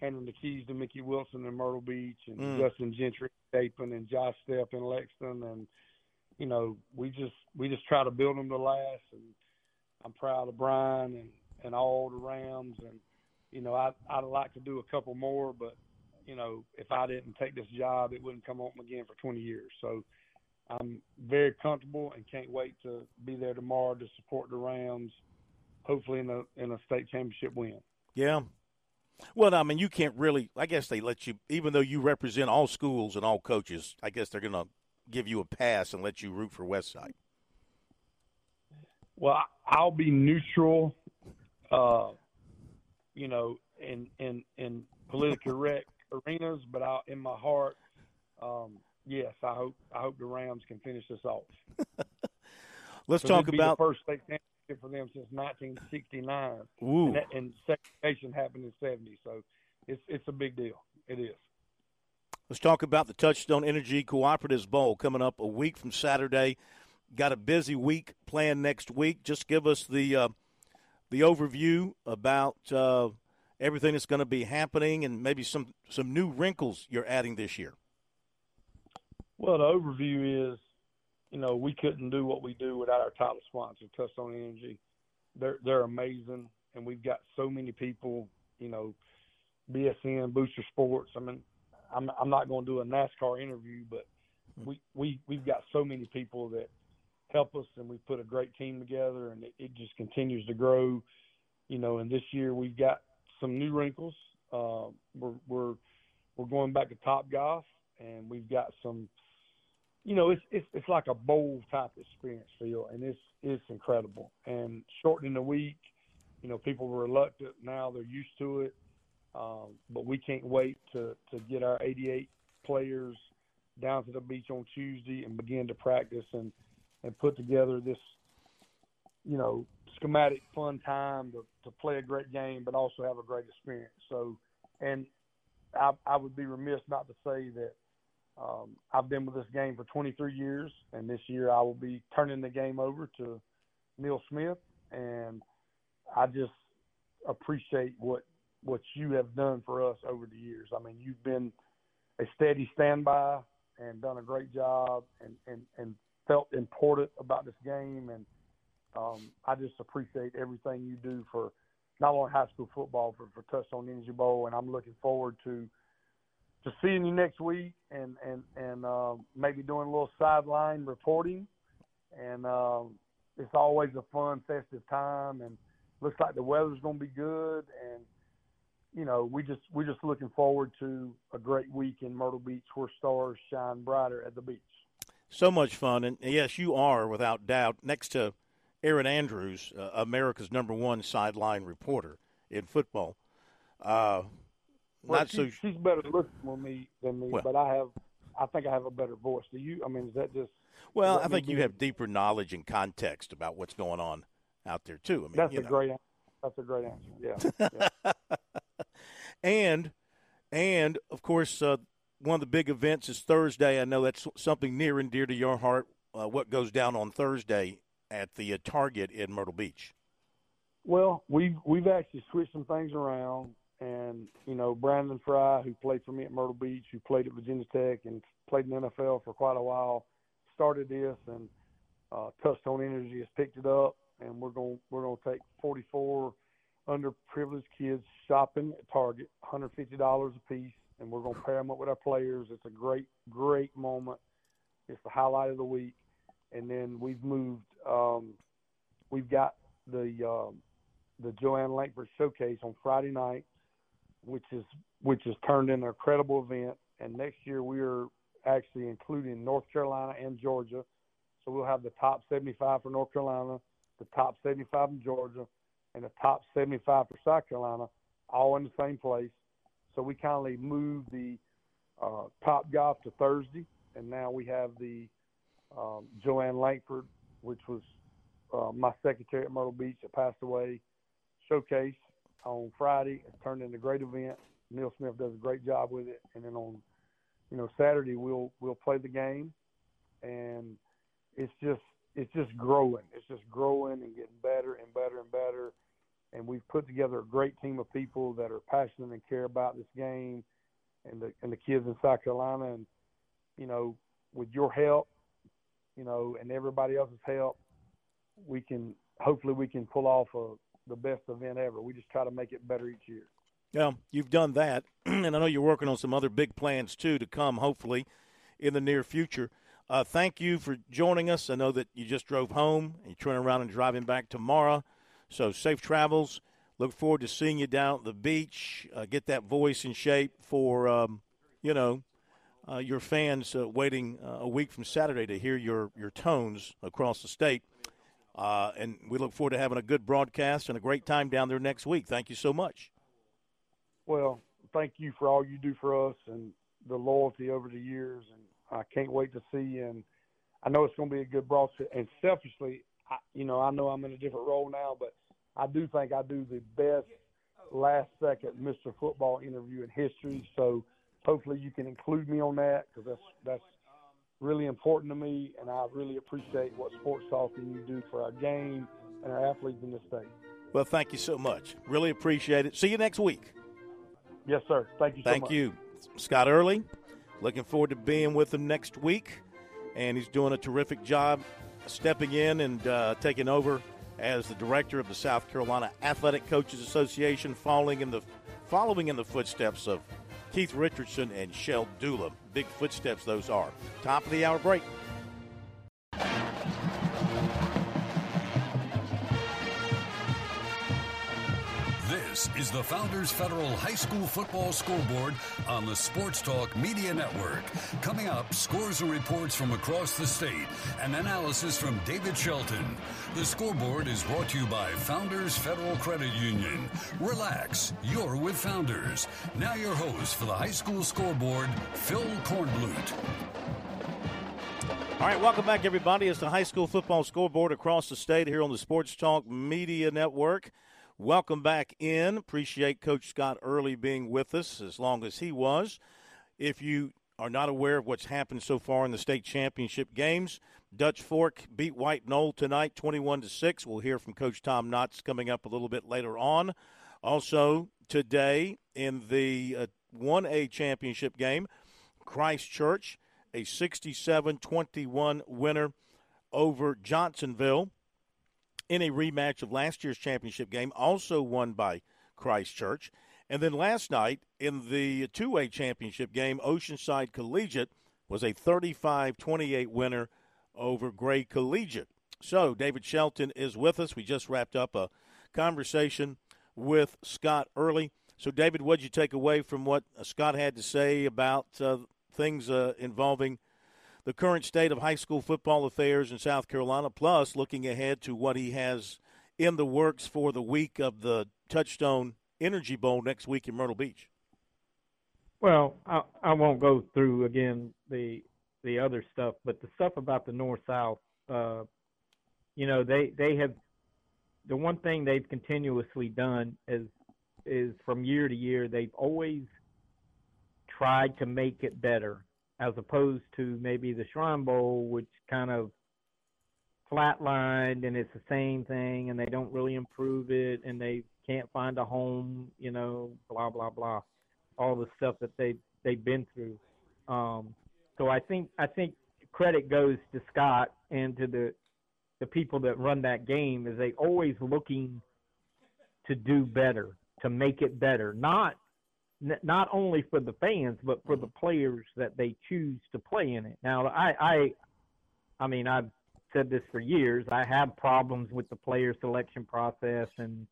handing the keys to Mickey Wilson in Myrtle Beach and Mm. Justin Gentry in and Josh Stepp in Lexington, and you know, we just we just try to build them to last. And I'm proud of Brian and and all the Rams, and you know, I I'd like to do a couple more, but you know, if I didn't take this job, it wouldn't come open again for 20 years. So I'm very comfortable and can't wait to be there tomorrow to support the Rams, hopefully in a in a state championship win. Yeah. Well, I mean, you can't really. I guess they let you, even though you represent all schools and all coaches. I guess they're going to give you a pass and let you root for Westside. Well, I'll be neutral, uh, you know, in in in politically correct arenas, but I, in my heart, um, yes, I hope I hope the Rams can finish this off. Let's talk about. the first state championship for them since 1969, Ooh. and, that, and segregation happened in '70. So it's it's a big deal. It is. Let's talk about the Touchstone Energy Cooperatives Bowl coming up a week from Saturday. Got a busy week planned next week. Just give us the uh, the overview about uh, everything that's going to be happening and maybe some some new wrinkles you're adding this year. Well, the overview is, you know, we couldn't do what we do without our title sponsor, Touchstone Energy. They're they're amazing, and we've got so many people. You know, BSN, Booster Sports. I mean, I'm I'm not going to do a NASCAR interview, but we we we've got so many people that help us, and we put a great team together, and it, it just continues to grow. You know, and this year we've got some new wrinkles. Uh, we're we're we're going back to Top Golf, and we've got some you know, it's it's it's like a bowl type experience, Phil, and it's it's incredible. And shortening the week, you know, people were reluctant. Now they're used to it. Um, but we can't wait to, to get our 88 players down to the beach on Tuesday and begin to practice and, and put together this, you know, schematic fun time to, to play a great game, but also have a great experience. So, and I, I would be remiss not to say that um, I've been with this game for 23 years, and this year I will be turning the game over to Neil Smith, and I just appreciate what what you have done for us over the years. I mean, you've been a steady standby and done a great job, and and and felt important about this game, and um, I just appreciate everything you do for not only high school football, but for Touchstone Energy Bowl, and I'm looking forward to to seeing you next week and and and uh, maybe doing a little sideline reporting. And um, it's always a fun, festive time, and looks like the weather's going to be good. And you know, we just we're just looking forward to a great week in Myrtle Beach, where stars shine brighter at the beach. So much fun, and yes, you are without doubt next to Erin Andrews, uh, America's number one sideline reporter in football. Uh, well, not she, so. She's better looking than me than me, Well. but I have. I think I have a better voice. Do you? I mean, is that just? Well, I think you have deeper knowledge and context about what's going on out there too. I mean, That's a know. great. That's a great answer. Yeah. yeah. and and of course, uh, one of the big events is Thursday. I know that's something near and dear to your heart. Uh, what goes down on Thursday at the uh, Target in Myrtle Beach? Well, we've we've actually switched some things around, and you know Brandon Frye, who played for me at Myrtle Beach, who played at Virginia Tech and played in the NFL for quite a while, started this, and uh, Touchstone Energy has picked it up, and we're going we're going to take 44 underprivileged kids shopping at Target, $150 a piece, and we're going to pair them up with our players. It's a great great moment. It's the highlight of the week, and then we've moved. Um, we've got the um, the Joanne Langford Showcase on Friday night, which is which has turned into an incredible event. And next year we are actually including North Carolina and Georgia, so we'll have the top 75 for North Carolina, the top 75 in Georgia, and the top 75 for South Carolina, all in the same place. So we kindly moved the uh, Top Golf to Thursday, and now we have the um, Joanne Langford, which was uh, my secretary at Myrtle Beach that passed away, showcase on Friday. It's turned into a great event. Neil Smith does a great job with it, and then on you know Saturday we'll we'll play the game, and it's just it's just growing. It's just growing and getting better and better and better. And we've put together a great team of people that are passionate and care about this game, and the and the kids in South Carolina. And you know, with your help, you know, and everybody else's help, we can hopefully we can pull off a, the best event ever. We just try to make it better each year. Yeah, you've done that, and I know you're working on some other big plans too to come, hopefully, in the near future. Uh, thank you for joining us. I know that you just drove home and you're turning around and driving back tomorrow. So safe travels. Look forward to seeing you down at the beach. Uh, get that voice in shape for, um, you know, uh, your fans uh, waiting uh, a week from Saturday to hear your, your tones across the state. Uh, and we look forward to having a good broadcast and a great time down there next week. Thank you so much. Well, thank you for all you do for us and the loyalty over the years, and I can't wait to see you. And I know it's going to be a good broadcast. And selfishly, I, you know, I know I'm in a different role now, but I do think I do the best last second Mr. Football interview in history. So hopefully you can include me on that because that's that's really important to me, and I really appreciate what Sports Talk and you do for our game and our athletes in this state. Well, thank you so much. Really appreciate it. See you next week. Yes, sir. Thank you so Thank you. Scott Early, looking forward to being with him next week. And he's doing a terrific job stepping in and uh, taking over as the director of the South Carolina Athletic Coaches Association, following in the, following in the footsteps of Keith Richardson and Shell Dula. Big footsteps those are. Top of the hour break. This is the Founders Federal High School Football Scoreboard on the Sports Talk Media Network. Coming up, scores and reports from across the state and analysis from David Shelton. The scoreboard is brought to you by Founders Federal Credit Union. Relax, you're with Founders. Now, your host for the High School Scoreboard, Phil Kornblut. All right, welcome back, everybody. It's the high school football scoreboard across the state here on the Sports Talk Media Network. Welcome back in. Appreciate Coach Scott Early being with us as long as he was. If you are not aware of what's happened so far in the state championship games, Dutch Fork beat White Knoll tonight, 21 to six. We'll hear from Coach Tom Knotts coming up a little bit later on. Also today in the uh, 1A championship game, Christ Church, a 67-21 winner over Johnsonville in a rematch of last year's championship game, also won by Christ Church. And then last night in the two A championship game, Oceanside Collegiate was a 35 28 winner over Gray Collegiate. So, David Shelton is with us. We just wrapped up a conversation with Scott Early. So, David, what did you take away from what Scott had to say about uh, things uh, involving the current state of high school football affairs in South Carolina, plus looking ahead to what he has in the works for the week of the Touchstone Energy Bowl next week in Myrtle Beach? Well, I, I won't go through again the the other stuff, but the stuff about the North South, uh, you know, they they have the one thing they've continuously done is is from year to year they've always tried to make it better as opposed to maybe the Shrine Bowl, which kind of flatlined and it's the same thing and they don't really improve it and they can't find a home, you know, blah blah blah, all the stuff that they they've been through. Um, so I think I think credit goes to Scott and to the the people that run that game is they always looking to do better, to make it better, not not only for the fans but for the players that they choose to play in it. Now, I, I, I mean, I've said this for years. I have problems with the player selection process, and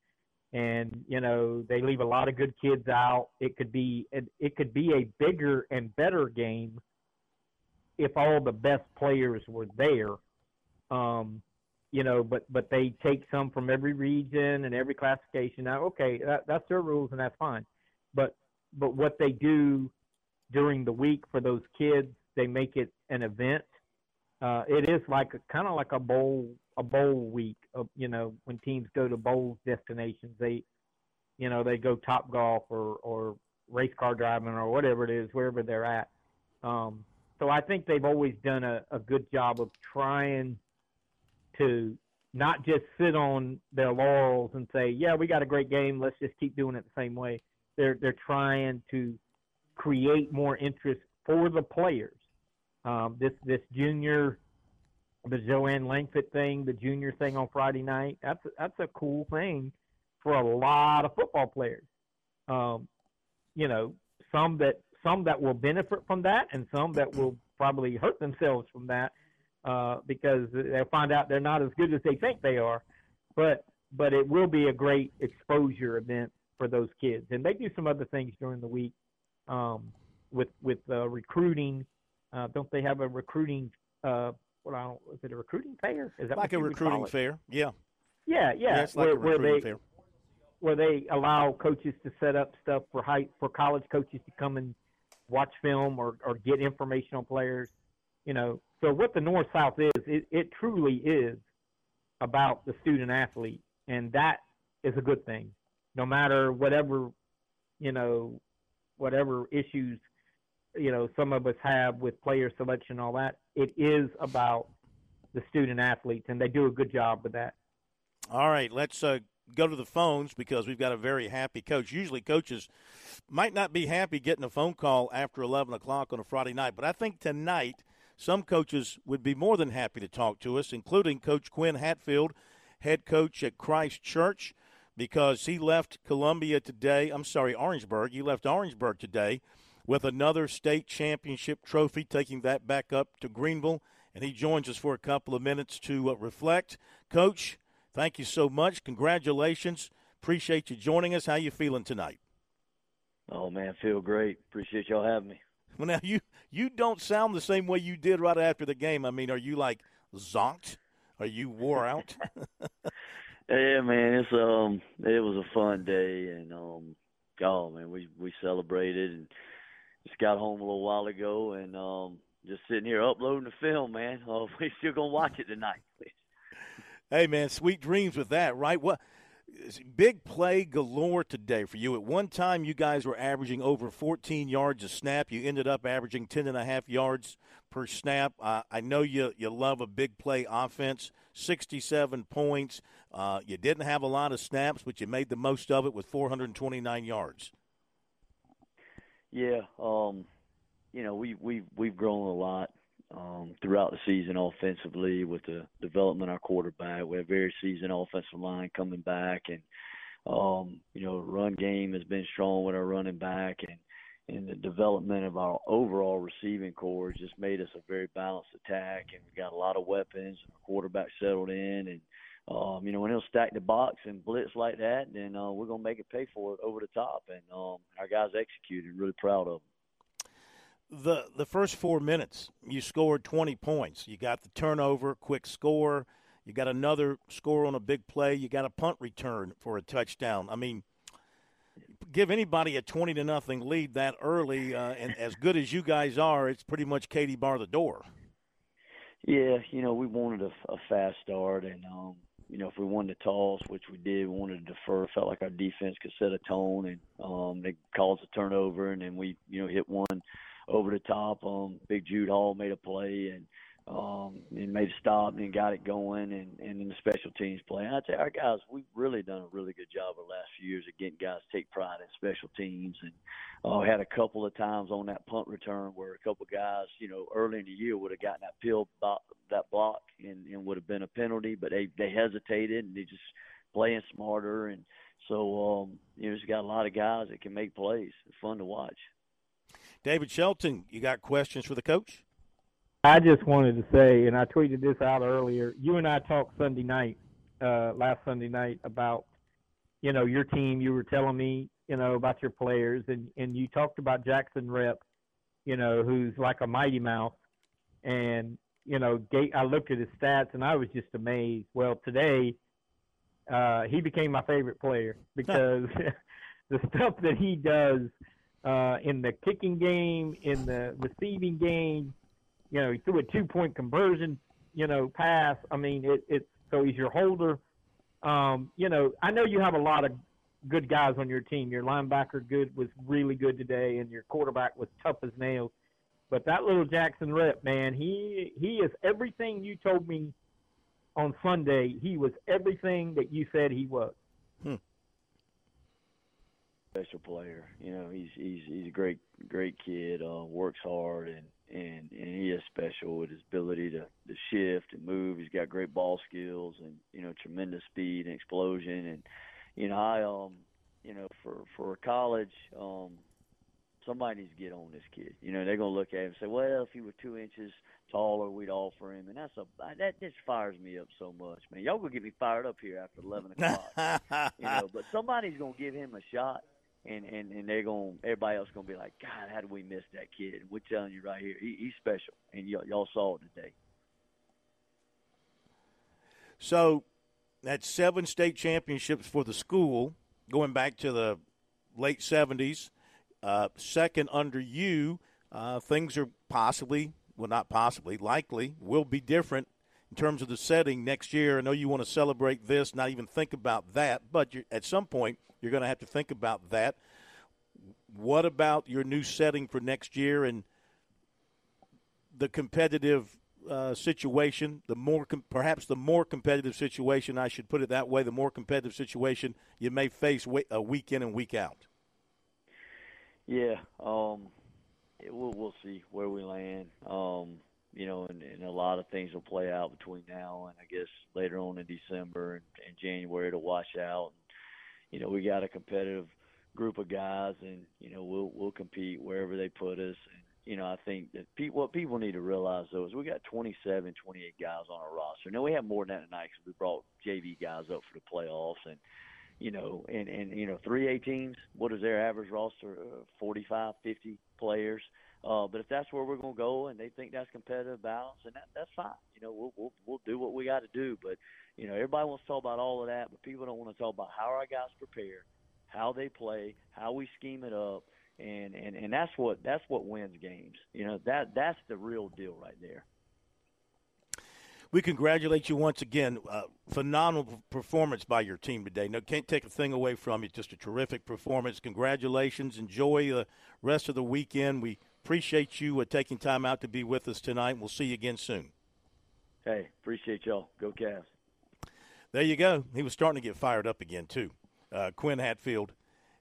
and you know they leave a lot of good kids out. It could be it, it could be a bigger and better game if all the best players were there. Um, you know, but but they take some from every region and every classification. Now, okay, that, that's their rules and that's fine. But but what they do during the week for those kids, they make it an event. Uh, it is like kind of like a bowl a bowl week. Of, you know, when teams go to bowl destinations, they you know they go top golf or or race car driving or whatever it is, wherever they're at. Um, so I think they've always done a, a good job of trying to not just sit on their laurels and say, "Yeah, we got a great game. Let's just keep doing it the same way." They're they're trying to create more interest for the players. Um, this this junior, the Joanne Langford thing, the junior thing on Friday night. That's that's a cool thing for a lot of football players. Um, you know, some that some that will benefit from that, and some that will probably hurt themselves from that uh, because they'll find out they're not as good as they think they are. But but it will be a great exposure event for those kids. And they do some other things during the week um, with with uh, recruiting. Uh, don't they have a recruiting? Uh, what I don't, is it a recruiting fair? Is that like a recruiting fair? Yeah. Yeah, yeah. yeah it's like where, a recruiting where they, fair. Where they allow coaches to set up stuff for high for college coaches to come and watch film or, or get information on players. You know, so what the North South is, it, it truly is about the student athlete, and that is a good thing no matter whatever, you know, whatever issues, you know, some of us have with player selection and all that, it is about the student athletes, and they do a good job with that. All right, let's uh, go to the phones because we've got a very happy coach. Usually, coaches might not be happy getting a phone call after 11 o'clock on a Friday night, but I think tonight some coaches would be more than happy to talk to us, including Coach Quinn Hatfield, head coach at Christ Church because he left Columbia today. I'm sorry, Orangeburg. He left Orangeburg today with another state championship trophy, taking that back up to Greenville. And he joins us for a couple of minutes to uh, reflect. Coach, thank you so much. Congratulations. appreciate you joining us. How you feeling tonight? Oh man, feel great. Appreciate y'all having me. Well, now you you don't sound the same way you did right after the game. I mean, are you like zonked? Are you wore out? yeah, man. It's um, it was a fun day, and um, oh man, we we celebrated and just got home a little while ago, and um, just sitting here uploading the film, man. Oh, we still gonna watch it tonight. hey, man, sweet dreams with that, right? What big play galore today for you. At one time, you guys were averaging over 14 yards a snap. You ended up averaging 10 and a half yards per snap. Uh, I know you you love a big play offense. 67 points. Uh, you didn't have a lot of snaps, but you made the most of it with 429 yards. Yeah, um, you know we we've we've grown a lot um, throughout the season offensively with the development of our quarterback. We have very seasoned offensive line coming back, and um, you know, run game has been strong with our running back, and and the development of our overall receiving corps just made us a very balanced attack, and we got a lot of weapons. Our quarterback settled in, and um, you know, when he'll stack the box and blitz like that, then uh, we're gonna make it pay for it over the top, and um, our guys executed. Really proud of them the the first four minutes, you scored 20 points. You got the turnover, quick score. You got another score on a big play. You got a punt return for a touchdown. I mean, give anybody a 20 to nothing lead that early, uh, and as good as you guys are, it's pretty much Katie bar the door. Yeah, you know, we wanted a, a fast start, and um, you know, if we wanted to toss, which we did, we wanted to defer. Felt like our defense could set a tone, and um, they caused a turnover, and then we, you know, hit one over the top. Um, Big Jude Hall made a play and um, and made a stop and got it going, and and then the special teams play. And I'd say our guys, we've really done a really good job the last few years of getting guys to take pride in special teams, and uh, had a couple of times on that punt return where a couple of guys, you know, early in the year would have gotten that pill that block and, and would have been a penalty, but they they hesitated and they just playing smarter and. So um, you know, just got a lot of guys that can make plays. It's fun to watch. David Shelton, you got questions for the coach? I just wanted to say, and I tweeted this out earlier. You and I talked Sunday night, uh, last Sunday night, about you know your team. You were telling me, you know, about your players, and and you talked about Jackson Rep, you know, who's like a mighty mouse, and you know, I looked at his stats and I was just amazed. Well, today, uh, he became my favorite player because the stuff that he does uh, in the kicking game, in the receiving game. You know, he threw a two point conversion, you know, pass. I mean, it, it's so he's your holder. Um, you know, I know you have a lot of good guys on your team. Your linebacker good was really good today, and your quarterback was tough as nails. But that little Jackson Rep, man, he he is everything you told me on Sunday. He was everything that you said he was. Hmm special player. You know, he's he's he's a great great kid. Uh, works hard and and and he is special with his ability to to shift and move. He's got great ball skills and you know tremendous speed and explosion. And you know, I um you know for for college um somebody needs to get on this kid. You know, they're gonna look at him and say, well, if he were two inches taller, we'd offer him, and that's a that just fires me up so much, man. Y'all gonna get me fired up here after eleven o'clock, you know. But somebody's gonna give him a shot, and and and they're going everybody else going to be like, God, how did we miss that kid? We're telling you right here, he, he's special, and y- y'all saw it today. So, that's seven state championships for the school, going back to the late '70s. Uh, second under you, uh, things are possibly, well, not possibly, likely will be different in terms of the setting next year. I know you want to celebrate this, not even think about that, but at some point you're going to have to think about that. What about your new setting for next year and the competitive uh, situation? The more, com- perhaps, the more competitive situation. I should put it that way. The more competitive situation you may face a week in and week out. Yeah, um, we'll we'll see where we land. Um, you know, and, and a lot of things will play out between now and I guess later on in December and, and January to wash out you know, we got a competitive group of guys, and you know, we'll we'll compete wherever they put us. And you know, I think that pe- what people need to realize though is we got 27, 28 guys on our roster. Now we have more than that tonight because we brought JV guys up for the playoffs, and you know, and and you know, three A teams. What is their average roster? Uh, 45, 50 players. Uh, but if that's where we're going to go, and they think that's competitive balance, and that that's fine. You know, we'll we'll we'll do what we got to do. But you know, everybody wants to talk about all of that, but people don't want to talk about how our guys prepare, how they play, how we scheme it up, and and and that's what that's what wins games. You know, that that's the real deal right there. We congratulate you once again. Uh, phenomenal performance by your team today. No, can't take a thing away from you. Just a terrific performance. Congratulations. Enjoy the rest of the weekend. We appreciate you uh, taking time out to be with us tonight. We'll see you again soon. Hey, appreciate y'all. Go Cavs. There you go. He was starting to get fired up again too. Uh, Quinn Hatfield,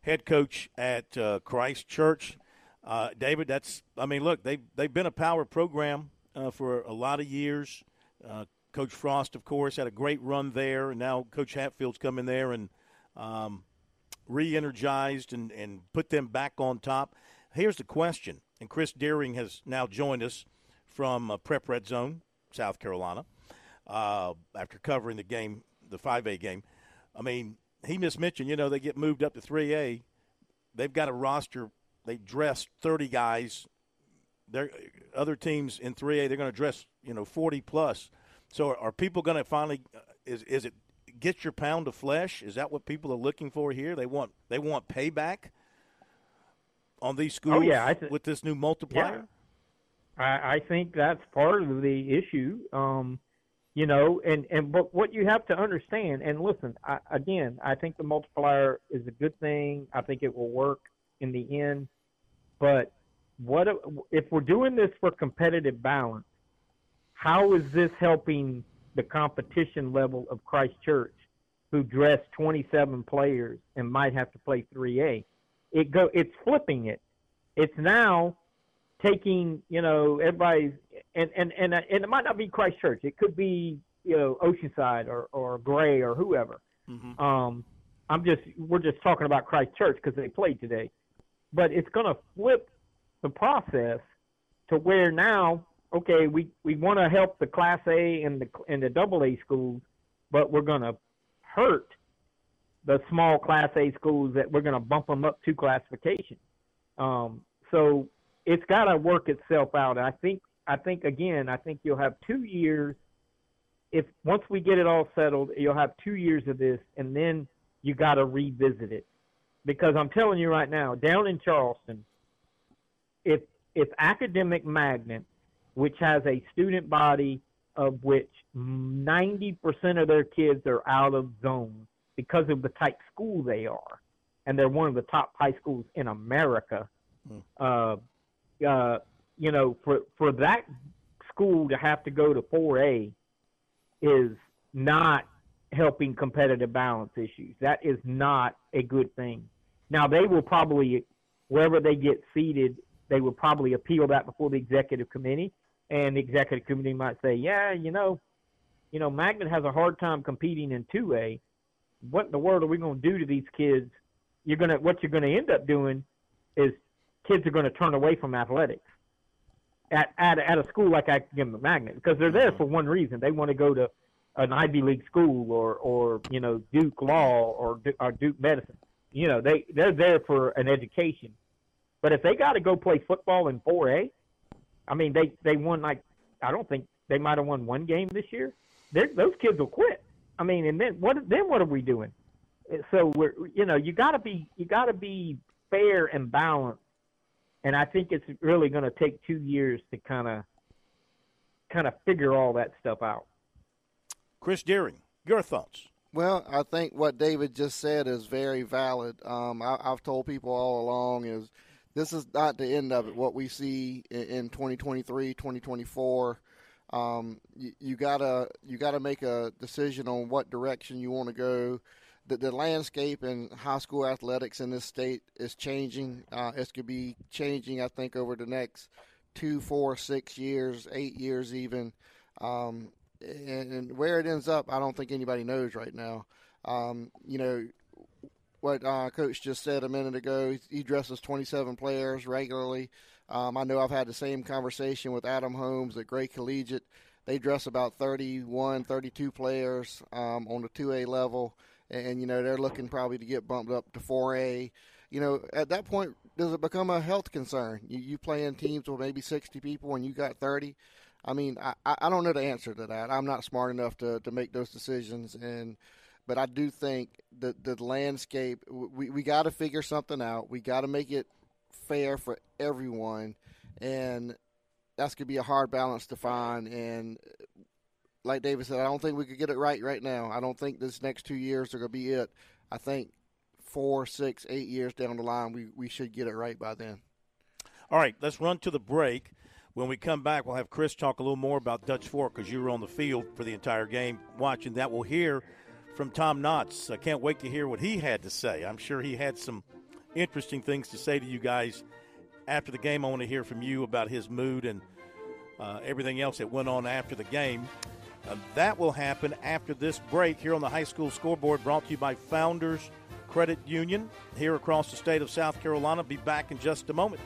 head coach at uh, Christ Church. Uh, David, that's I mean, look, they they've been a power program uh, for a lot of years. Uh, coach Frost, of course, had a great run there, and now Coach Hatfield's come in there and um, re-energized and, and put them back on top. Here's the question, and Chris Deering has now joined us from uh, Prep Red Zone, South Carolina, uh, after covering the game, the 5A game. I mean, he just mentioned, you know, they get moved up to 3A. They've got a roster. They dress 30 guys. They're, other teams in 3A, they're going to dress, you know, 40 plus. So are, are people going to finally, uh, is, is it get your pound of flesh? Is that what people are looking for here? They want they want payback on these schools oh, yeah, th- with this new multiplier? Yeah. I, I think that's part of the issue. Um, you know, and and but what you have to understand, and listen, I, again, I think the multiplier is a good thing. I think it will work in the end. But what if we're doing this for competitive balance? How is this helping the competition level of Christ Church, who dressed 27 players and might have to play 3A? It go, it's flipping it. It's now taking, you know, everybody's and and and and it might not be Christ Church. It could be, you know, Oceanside or or Gray or whoever. Mm-hmm. Um, I'm just we're just talking about Christ Church because they played today, but it's going to flip the process to where now, okay, we we want to help the Class A and the and the Double A schools, but we're going to hurt the small Class A schools that we're going to bump them up to classification. Um, so it's got to work itself out. I think I think again, I think you'll have two years. If once we get it all settled, you'll have two years of this, and then you got to revisit it. Because I'm telling you right now, down in Charleston, if if academic magnet, which has a student body of which 90% of their kids are out of zone because of the type school they are, and they're one of the top high schools in America. Mm. Uh, uh, you know, for for that school to have to go to 4A is not helping competitive balance issues. That is not a good thing. Now they will probably wherever they get seated, they will probably appeal that before the executive committee, and the executive committee might say, yeah, you know, you know, Magnet has a hard time competing in 2A. What in the world are we going to do to these kids? You're gonna what you're going to end up doing is kids are going to turn away from athletics at, at, at a school like Academic Magnet because they're there mm-hmm. for one reason. They want to go to an Ivy League school or, or you know, Duke Law or, or Duke Medicine. You know, they, they're there for an education. But if they got to go play football in 4A, I mean, they, they won like, I don't think they might have won one game this year. They're, those kids will quit. I mean, and then what, then what are we doing? So we're, you know, you got to be, you got to be fair and balanced and I think it's really going to take two years to kind of kind of figure all that stuff out. Chris Deering, your thoughts? Well, I think what David just said is very valid. Um, I, have told people all along is this is not the end of it. What we see in, in 2023, 2024, um, you, you, gotta you gotta make a decision on what direction you want to go the, the landscape in high school athletics in this state is changing. Uh, it's to be changing, I think, over the next two, four, six years, eight years even. Um, and, and, where it ends up, I don't think anybody knows right now. Um, you know, what uh, Coach just said a minute ago, he dresses 27 players regularly. Um, I know I've had the same conversation with Adam Holmes at Gray Collegiate. They dress about 31, 32 players um, on the 2A level and you know they're looking probably to get bumped up to 4A. You know, at that point, does it become a health concern? You, you play in teams with maybe 60 people and you got 30. I mean, I, I don't know the answer to that. I'm not smart enough to, to make those decisions, and but I do think that the landscape we we got to figure something out. We got to make it fair for everyone, and that's gonna be a hard balance to find. And like David said, I don't think we could get it right right now. I don't think this next two years are gonna be it. I think four, six, eight years down the line, we we should get it right by then. All right, let's run to the break. When we come back, we'll have Chris talk a little more about Dutch Fork because you were on the field for the entire game watching that. We'll hear from Tom Knotts. I can't wait to hear what he had to say. I'm sure he had some interesting things to say to you guys after the game. I want to hear from you about his mood and uh, everything else that went on after the game. Uh, that will happen after this break here on the high school scoreboard, brought to you by Founders Credit Union here across the state of South Carolina. Be back in just a moment.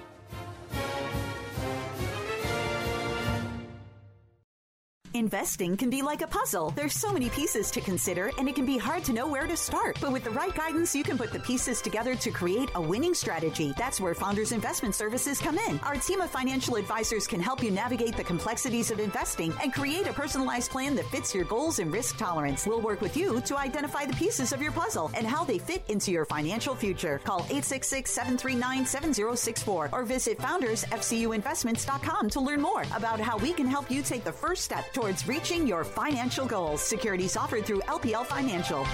Investing can be like a puzzle. There's so many pieces to consider, and it can be hard to know where to start. But with the right guidance, you can put the pieces together to create a winning strategy. That's where Founders Investment Services come in. Our team of financial advisors can help you navigate the complexities of investing and create a personalized plan that fits your goals and risk tolerance. We'll work with you to identify the pieces of your puzzle and how they fit into your financial future. Call 866 739 7064 or visit foundersfcuinvestments.com to learn more about how we can help you take the first step towards reaching your financial goals. Securities offered through LPL Financial.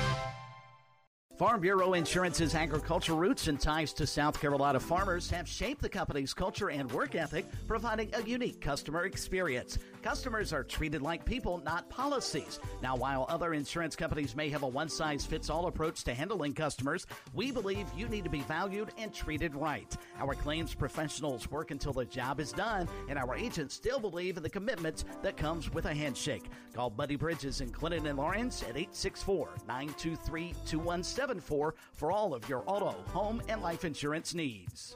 Farm Bureau Insurance's agricultural roots and ties to South Carolina farmers have shaped the company's culture and work ethic, providing a unique customer experience. Customers are treated like people, not policies. Now, while other insurance companies may have a one size fits all approach to handling customers, we believe you need to be valued and treated right. Our claims professionals work until the job is done, and our agents still believe in the commitment that comes with a handshake. Call Buddy Bridges in Clinton and Laurens at 864 923 2174 for all of your auto, home, and life insurance needs.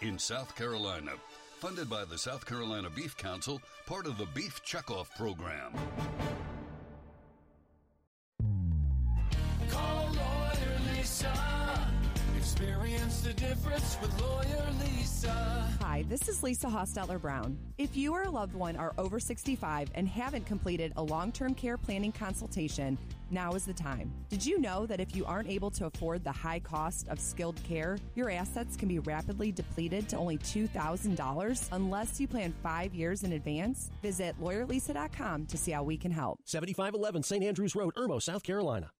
in South Carolina. Funded by the South Carolina Beef Council, part of the Beef Checkoff Program. Call Lawyer Lisa. Experience the difference with Lawyer Lisa. Hi, this is Lisa Hostetler Brown. If you or a loved one are over 65 and haven't completed a long term care planning consultation, now is the time. Did you know that if you aren't able to afford the high cost of skilled care, your assets can be rapidly depleted to only $2,000 unless you plan five years in advance? Visit lawyerlisa.com to see how we can help. 7511 St. Andrews Road, Irmo, South Carolina.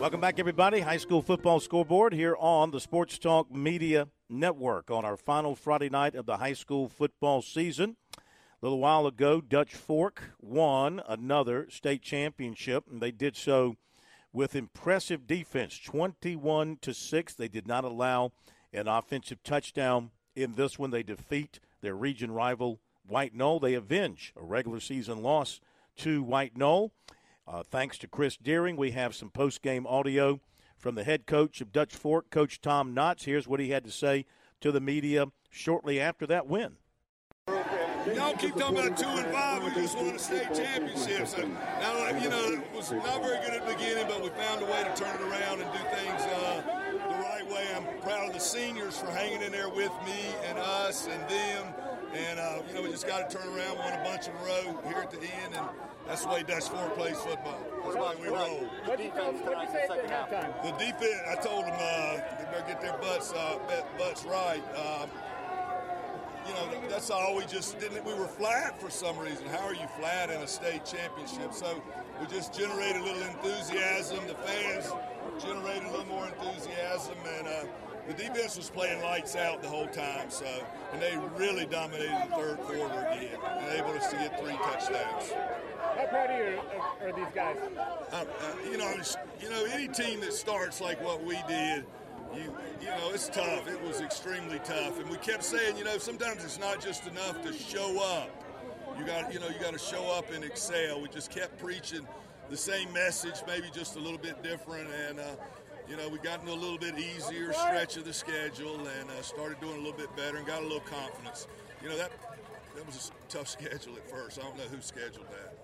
Welcome back, everybody. High school football scoreboard here on the Sports Talk Media Network on our final Friday night of the high school football season. A little while ago, Dutch Fork won another state championship, and they did so with impressive defense, 21 to 6. They did not allow an offensive touchdown in this one. They defeat their region rival White Knoll. They avenge a regular season loss to White Knoll. Uh, thanks to Chris Deering, we have some post game audio from the head coach of Dutch Fork, Coach Tom Knotts. Here's what he had to say to the media shortly after that win. Y'all keep talking about two and five. We just won a state championship. So now, you know, it was not very good at the beginning, but we found a way to turn it around and do things uh, the right way. I'm proud of the seniors for hanging in there with me and us and them And uh, you know, we just got to turn around, won a bunch in a row here at the end, and that's the way Dutch Fork plays football. That's why we roll. What did you say at halftime? The defense, I told them uh, they better get their butts uh, butts right. Um, you know, that's all we just didn't. We were flat for some reason. How are you flat in a state championship? So we just generated a little enthusiasm. The fans generated a little more enthusiasm, and uh, the defense was playing lights out the whole time. So, and they really dominated the third quarter again, and able us to get three touchdowns. How proud are you are these guys? Uh, uh, you know, you know, any team that starts like what we did you you know it's tough. It was extremely tough, and we kept saying, you know, sometimes it's not just enough to show up. You got you know you got to show up and excel. We just kept preaching the same message, maybe just a little bit different, and. Uh, you know, we got into a little bit easier stretch of the schedule and uh, started doing a little bit better and got a little confidence. You know, that that was a tough schedule at first. I don't know who scheduled that.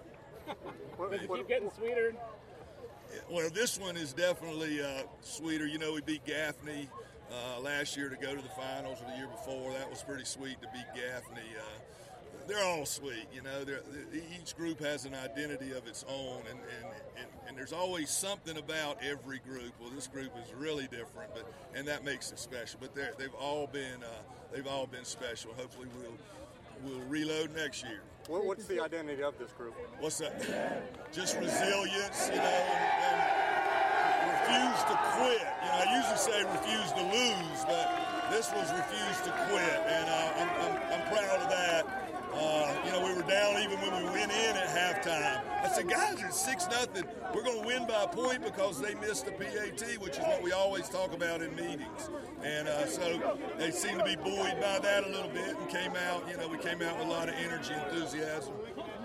Does it keep getting sweeter? Well, this one is definitely uh, sweeter. You know, we beat Gaffney uh, last year to go to the finals, or the year before. That was pretty sweet to beat Gaffney. Uh, they're all sweet, you know. They're, each group has an identity of its own, and, and, and, and, there's always something about every group. Well, this group is really different, but and that makes it special. But they've all been uh, they've all been special. Hopefully, we'll we'll reload next year. What, what's the identity of this group? What's that? Just resilience, you know, and, and refuse to quit. You know, I usually say refuse to lose, but this was refuse to quit, and uh, I'm, I'm, I'm proud of that. Uh, you know, we were down even when we went in at halftime. I said, guys, it's six nothing. We're going to win by a point because they missed the PAT, which is what we always talk about in meetings. And uh, so they seemed to be buoyed by that a little bit and came out. You know, we came out with a lot of energy, enthusiasm.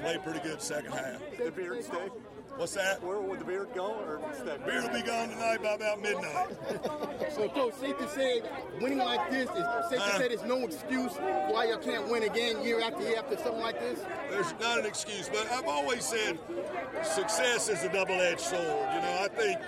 Played pretty good second half. Beard stay. What's that? Where would the beard go or stay? Beard will be gone tonight by about midnight. so, Coach, safe to say, winning like this is safe to uh-huh. say there's no excuse why you can't win again year after year after something like this. There's not an excuse, but I've always said success is a double-edged sword. You know, I think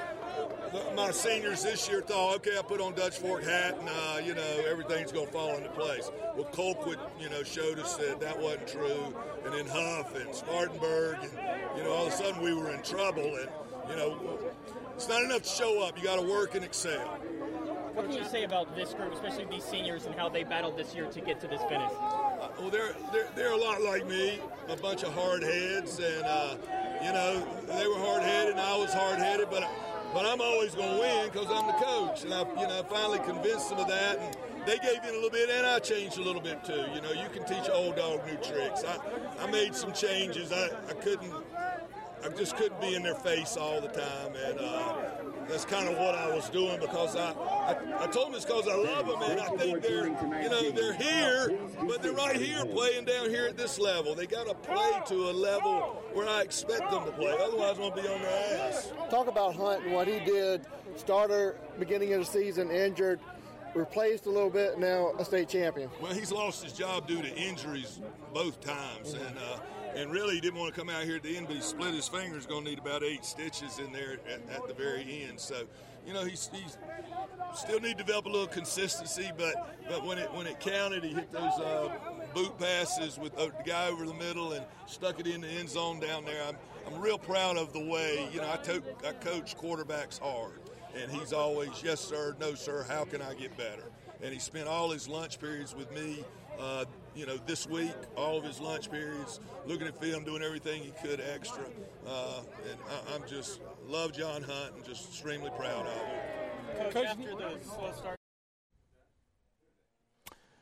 my seniors this year thought, okay, I put on Dutch Fork hat and, uh, you know, everything's going to fall into place. Well, Colquitt, you know, showed us that that wasn't true. And then Huff and Spartanburg, and, you know, all of a sudden we were in trouble. And, you know, it's not enough to show up. You got to work and excel. What can you say about this group, especially these seniors, and how they battled this year to get to this finish? Uh, well, they're, they're, they're a lot like me, a bunch of hard heads. And, uh, you know, they were hard headed and I was hard headed, but but I'm always going to win because I'm the coach. And I, you know, I finally convinced them of that. And they gave in a little bit, and I changed a little bit too. You know, you can teach old dog new tricks. I, I made some changes. I, I couldn't, I just couldn't be in their face all the time. And uh, that's kind of what I was doing because I, I, I told it's because I love them and I think they're, you know, they're here, but they're right here playing down here at this level. They got to play to a level where I expect them to play. Otherwise, I'm to be on their ass. Talk about Hunt and what he did. Starter, beginning of the season, injured, replaced a little bit, now a state champion. Well, he's lost his job due to injuries both times, and uh, and really he didn't want to come out here at the end, but he split his fingers. Going to need about eight stitches in there at, at the very end. So, you know, he's, he's still need to develop a little consistency, but but when it when it counted, he hit those uh, boot passes with uh, the guy over the middle and stuck it in the end zone down there. I'm I'm real proud of the way you know I, to, I coach quarterbacks hard, and he's always yes sir, no sir, how can I get better? And he spent all his lunch periods with me. Uh, you know, this week, all of his lunch periods, looking at film, doing everything he could extra. Uh, and I, am just love John Hunt and just extremely proud of him. Coach, after the slow start.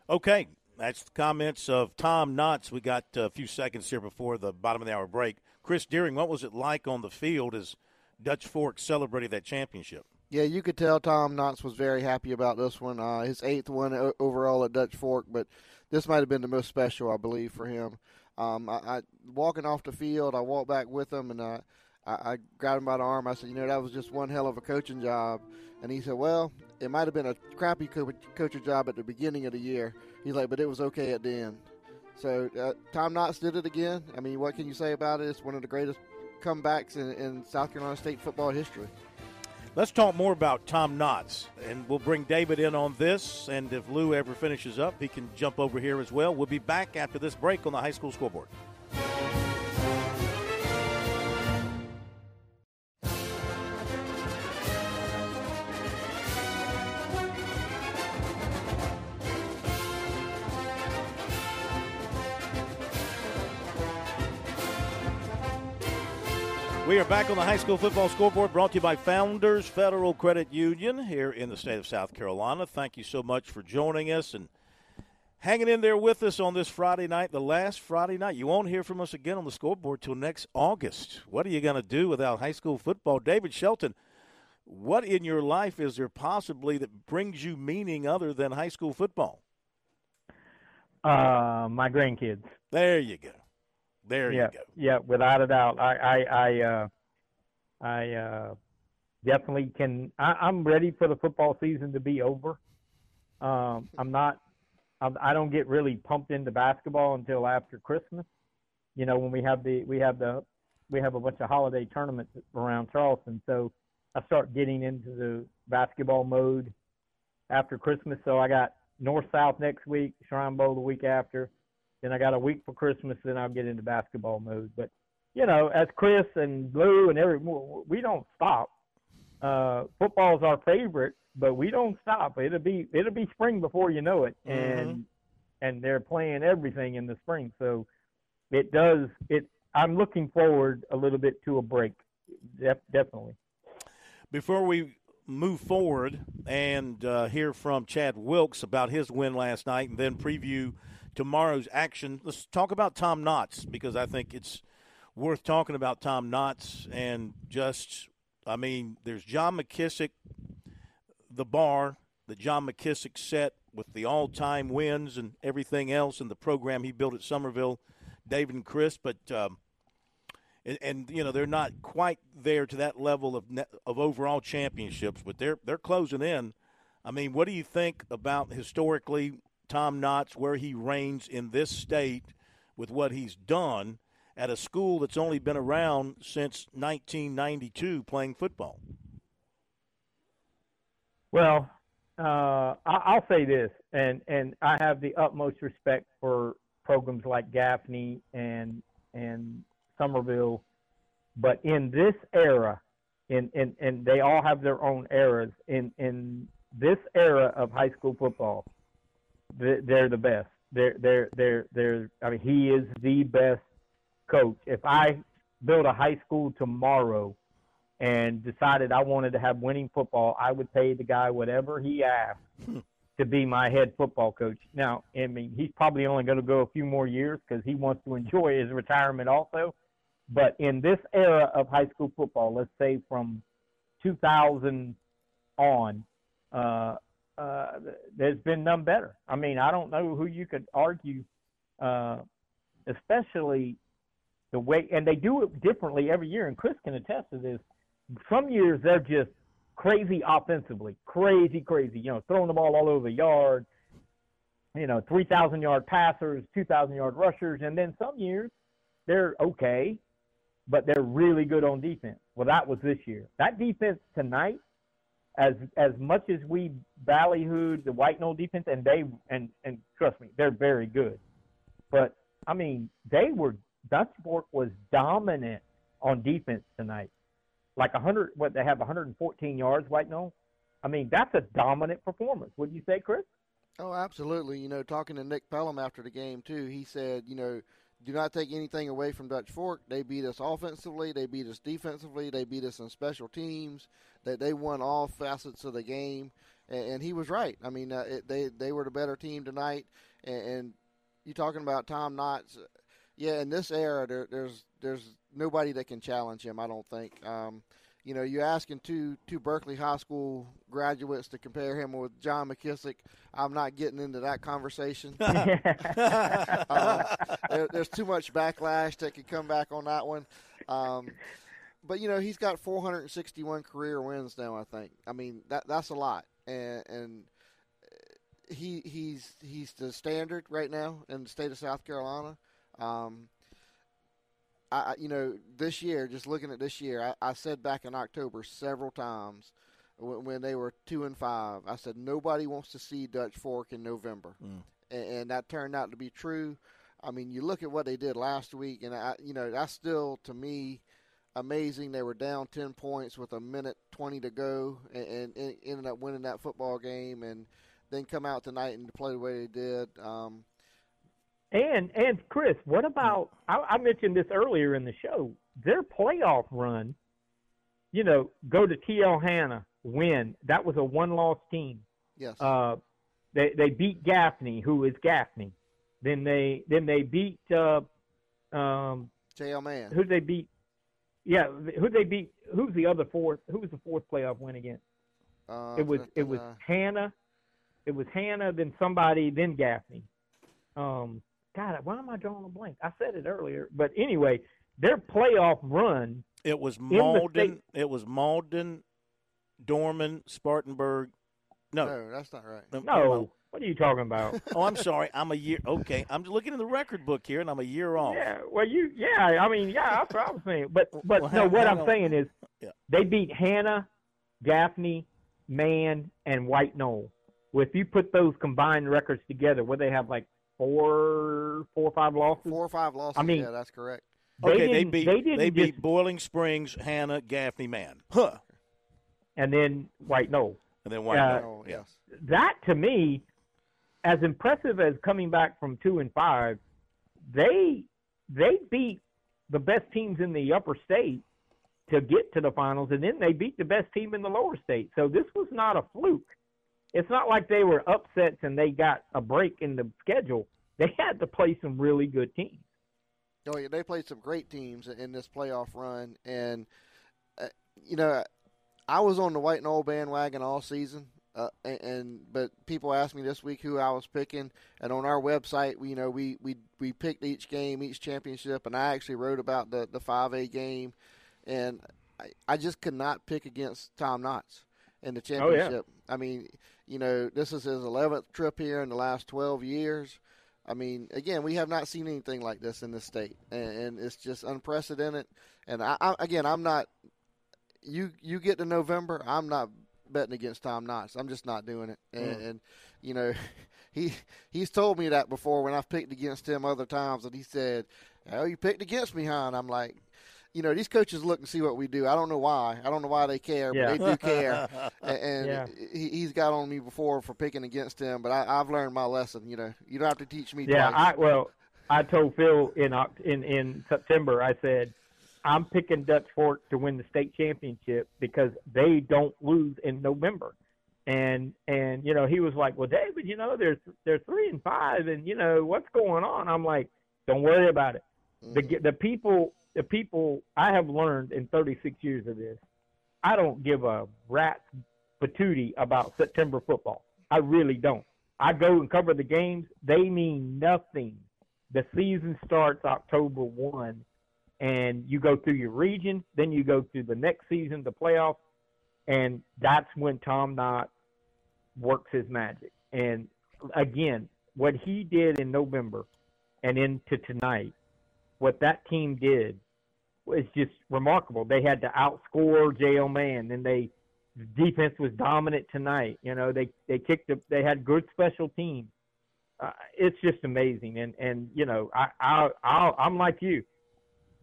Okay, that's the comments of Tom Knotts. We got a few seconds here before the bottom of the hour break. Chris Deering, what was it like on the field as Dutch Fork celebrated that championship? Yeah, you could tell Tom Knotts was very happy about this one. Uh, his eighth one overall at Dutch Fork, but this might have been the most special, I believe, for him. Um, I, I walking off the field, I walked back with him and uh, I, I grabbed him by the arm. I said, "You know, that was just one hell of a coaching job." And he said, "Well, it might have been a crappy co- coaching job at the beginning of the year." He's like, "But it was okay at the end." So uh, Tom Knotts did it again. I mean, what can you say about it? It's one of the greatest comebacks in, in South Carolina State football history. Let's talk more about Tom Knotts, and we'll bring David in on this. And if Lou ever finishes up, he can jump over here as well. We'll be back after this break on the high school scoreboard. We are back on the high school football scoreboard brought to you by Founders Federal Credit Union here in the state of South Carolina. Thank you so much for joining us and hanging in there with us on this Friday night, the last Friday night. You won't hear from us again on the scoreboard till next August. What are you going to do without high school football? David Shelton, what in your life is there possibly that brings you meaning other than high school football? Uh, my grandkids. There you go. There yeah, you go. Yeah, without a doubt. I I I uh, I uh, definitely can. I, I'm ready for the football season to be over. Um, I'm not. I'm, I don't get really pumped into basketball until after Christmas. You know, when we have the we have the we have a bunch of holiday tournaments around Charleston, so I start getting into the basketball mode after Christmas. So I got North South next week, Shrine Bowl the week after. Then I got a week for Christmas. Then I'll get into basketball mode. But you know, as Chris and Lou and every we don't stop. Uh, football is our favorite, but we don't stop. It'll be it'll be spring before you know it, and and they're playing everything in the spring. So it does it. I'm looking forward a little bit to a break. Def, definitely. Before we move forward and uh, hear from Chad Wilkes about his win last night, and then preview tomorrow's action. Let's talk about Tom Knotts because I think it's worth talking about Tom Knotts and just, I mean, there's John McKissick, the bar that John McKissick set with the all time wins and everything else and the program he built at Summerville, David and Chris, but. Um, and, and, you know they're not quite there to that level of of overall championships, but they're they're closing in. I mean, what do you think about historically Tom Knotts, where he reigns in this state with what he's done at a school that's only been around since 1992 playing football? Well, uh, I'll say this, and, and I have the utmost respect for programs like Gaffney and and Summerville, but in this era, in, in and they all have their own eras. In in this era of high school football, they're the best. They're they're they're they're. I mean, he is the best coach. If I built a high school tomorrow and decided I wanted to have winning football, I would pay the guy whatever he asked to be my head football coach. Now, I mean, he's probably only going to go a few more years because he wants to enjoy his retirement also. But in this era of high school football, let's say from 2000 on, uh, uh, there's been none better. I mean, I don't know who you could argue, uh, especially the way, and they do it differently every year. And Chris can attest to this. Some years they're just crazy offensively, crazy, crazy. You know, throwing the ball all over the yard. You know, three thousand yard passers, two thousand yard rushers, and then some years they're okay, but they're really good on defense. Well, that was this year. That defense tonight as as much as we ballyhooed the White Knoll defense, and they and and trust me, they're very good. But I mean, they were Dutch Fork was dominant on defense tonight. Like a 100, what they have 114 yards, White Knoll. I mean, that's a dominant performance. Would you say, Chris? Oh, absolutely. You know, talking to Nick Pelham after the game too, he said, you know, do not take anything away from Dutch Fork. They beat us offensively. They beat us defensively. They beat us in special teams. That they, they won all facets of the game, and, and he was right. I mean, uh, it, they they were the better team tonight. And, and you talking about Tom Knotts? Yeah, in this era, there, there's there's nobody that can challenge him. I don't think. Um, you know, you're asking two two Berkeley High School graduates to compare him with John McKissick. I'm not getting into that conversation. uh, there, there's too much backlash that could come back on that one. Um, but you know, he's got 461 career wins now. I think. I mean, that that's a lot, and and he he's he's the standard right now in the state of South Carolina. Um, I, you know, this year, just looking at this year, I, I said back in October several times when, when they were two and five, I said nobody wants to see Dutch Fork in November, Mm. and, and that turned out to be true. I mean, you look at what they did last week, and I, you know, that's still to me amazing. They were down ten points with a minute twenty to go, and, and, and ended up winning that football game, and then come out tonight and play the way they did. Um, And and Chris, what about? I, I mentioned this earlier in the show. Their playoff run, you know, go to TL Hanna, win. That was a one-loss team. yes, Uh, they they beat Gaffney, who is Gaffney. Then they then they beat uh, um, JL Mann. who did they beat? Yeah, who they beat? Who's the other fourth? Who was the fourth playoff win against? Uh, it was it was uh, Hanna, it was Hanna, then somebody, then Gaffney. Um, God, why am I drawing a blank? I said it earlier, but anyway, their playoff run. It was in Mauldin. state- It was Mauldin, Dorman, Spartanburg. No, no, that's not right. No, what are you talking about? oh, I'm sorry. I'm a year. Okay, I'm looking in the record book here, and I'm a year off. Yeah, well, you, yeah, I mean, yeah, that's what I was saying. But, but Well, no, what I'm on. saying is, Yeah. they beat Hanna, Gaffney, Mann, and White Knoll. Well, if you put those combined records together, where they have like four, four or five losses. Four or five losses. I mean, yeah, that's correct. They okay, they didn't- beat they didn't beat just- Boiling Springs, Hanna, Gaffney, Mann. Huh. and then White Knoll. And then White Uh, Knoll. Yeah. that to me, as impressive as coming back from two and five, they they beat the best teams in the upper state to get to the finals, and then they beat the best team in the lower state. So this was not a fluke. It's not like they were upsets and they got a break in the schedule. They had to play some really good teams. Oh yeah, they played some great teams in this playoff run, and uh, you know, I was on the White Knoll bandwagon all season. Uh, and, and but people asked me this week who I was picking, and on our website, we you know we we we picked each game, each championship, and I actually wrote about the the five A game, and I, I just could not pick against Tom Knotts in the Oh, yeah. championship. I mean, you know, this is his eleventh trip here in the last twelve years. I mean, again, we have not seen anything like this in this state, and, and it's just unprecedented. And I, I, again, I'm not. You you get to November, I'm not betting against Tom Knotts. I'm just not doing it. And, Mm. and you know, he he's told me that before when I've picked against him other times, and he said, "Oh, you picked against me, huh?" And I'm like. You know these coaches look and see what we do. I don't know why. I don't know why they care, Yeah. but they do care. and Yeah. he, he's got on me before for picking against him. But I, I've learned my lesson. You know, you don't have to teach me Yeah, twice. I well, I told Phil in in in September. I said I'm picking Dutch Fork to win the state championship because they don't lose in November. And and you know he was like, well, David, you know they're they're three and five, and you know what's going on. I'm like, don't worry about it. The mm. the people the people I have learned in 36 years of this, I don't give a rat's patootie about September football. I really don't. I go and cover the games. They mean nothing. The season starts October 1, and you go through your region, then you go through the next season, the playoffs, and that's when Tom Knott works his magic. And again, what he did in November and into tonight, what that team did was just remarkable. They had to outscore JL Mann, and they defense was dominant tonight. You know, they they kicked the, they had good special teams. Uh, it's just amazing, and and you know, I I I'll, I'm like you.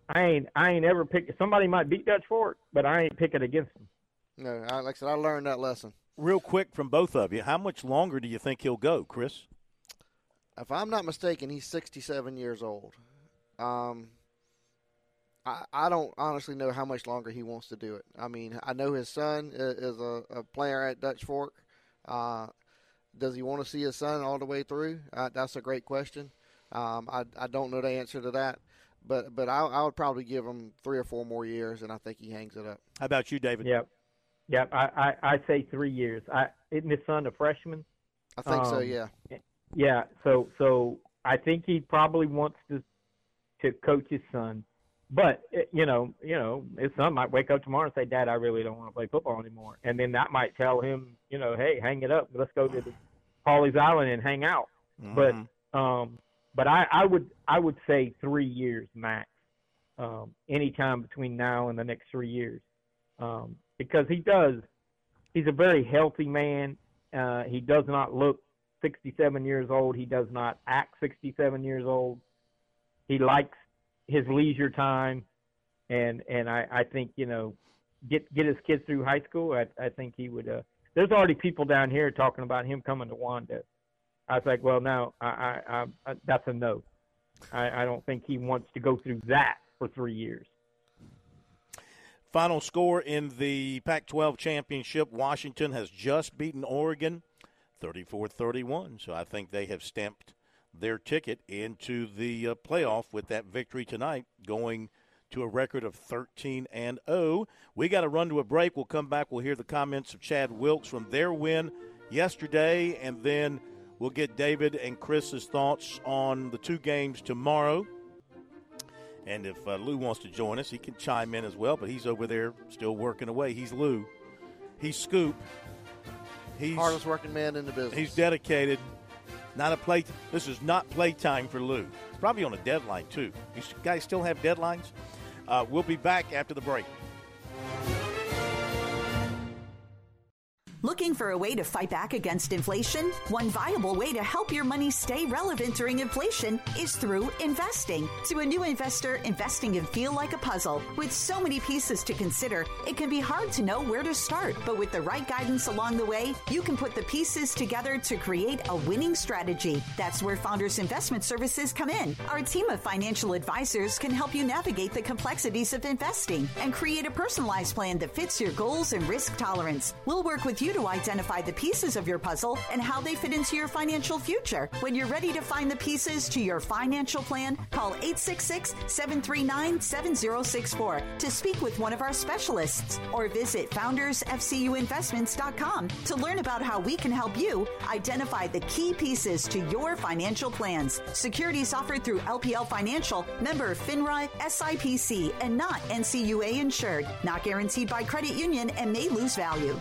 I ain't I ain't ever picked. Somebody might beat Dutch Fork, but I ain't picking against them. No, I, like I said, I learned that lesson. Real quick from both of you, how much longer do you think he'll go, Chris? If I'm not mistaken, he's 67 years old. Um, I, I don't honestly know how much longer he wants to do it. I mean, I know his son i- is a, a player at Dutch Fork. Uh, does he want to see his son all the way through? Uh, that's a great question. Um, I, I don't know the answer to that, but but I, I would probably give him three or four more years, and I think he hangs it up. How about you, David? Yep, yep. I I, I say three years. I isn't his son a freshman? I think so. Um, Yeah. Yeah, so so I think he probably wants to to coach his son, but eh, you know, you know, his son might wake up tomorrow and say, "Dad, I really don't want to play football anymore," and then that might tell him, you know, "Hey, hang it up. Let's go to the Pawleys Island and hang out." Mhm. But um, but I I would I would say three years max. um, anytime between now and the next three years, um, because he does. He's a very healthy man. Uh, he does not look 67 years old. He does not act 67 years old. He likes his leisure time, and and I, I think you know get get his kids through high school. I I think he would. Uh, there's already people down here talking about him coming to Wando. I was like, well, now I, I, I that's a no. I, I don't think he wants to go through that for three years. Final score in the Pac 12 championship Washington has just beaten Oregon 34 31. So I think they have stamped their ticket into the uh, playoff with that victory tonight, going to a record of 13 and 0. We got to run to a break. We'll come back. We'll hear the comments of Chad Wilkes from their win yesterday, and then we'll get David and Chris's thoughts on the two games tomorrow. And if uh, Lou wants to join us, he can chime in as well, but he's over there still working away. He's Lou. He's Scoop. He's hardest working man in the business. He's dedicated. Not a play. This is not playtime for Lou. Probably on a deadline too. You guys still have deadlines. Uh, we'll be back after the break. Looking for a way to fight back against inflation? One viable way to help your money stay relevant during inflation is through investing. To a new investor, investing can feel like a puzzle. With so many pieces to consider, it can be hard to know where to start. But with the right guidance along the way, you can put the pieces together to create a winning strategy. That's where Founders Investment Services come in. Our team of financial advisors can help you navigate the complexities of investing and create a personalized plan that fits your goals and risk tolerance. We'll work with you to identify the pieces of your puzzle and how they fit into your financial future. When you're ready to find the pieces to your financial plan, call 866 739 7064 to speak with one of our specialists or visit foundersfcuinvestments.com to learn about how we can help you identify the key pieces to your financial plans. Securities offered through LPL Financial, member FINRA, SIPC, and not NCUA insured. Not guaranteed by credit union and may lose value.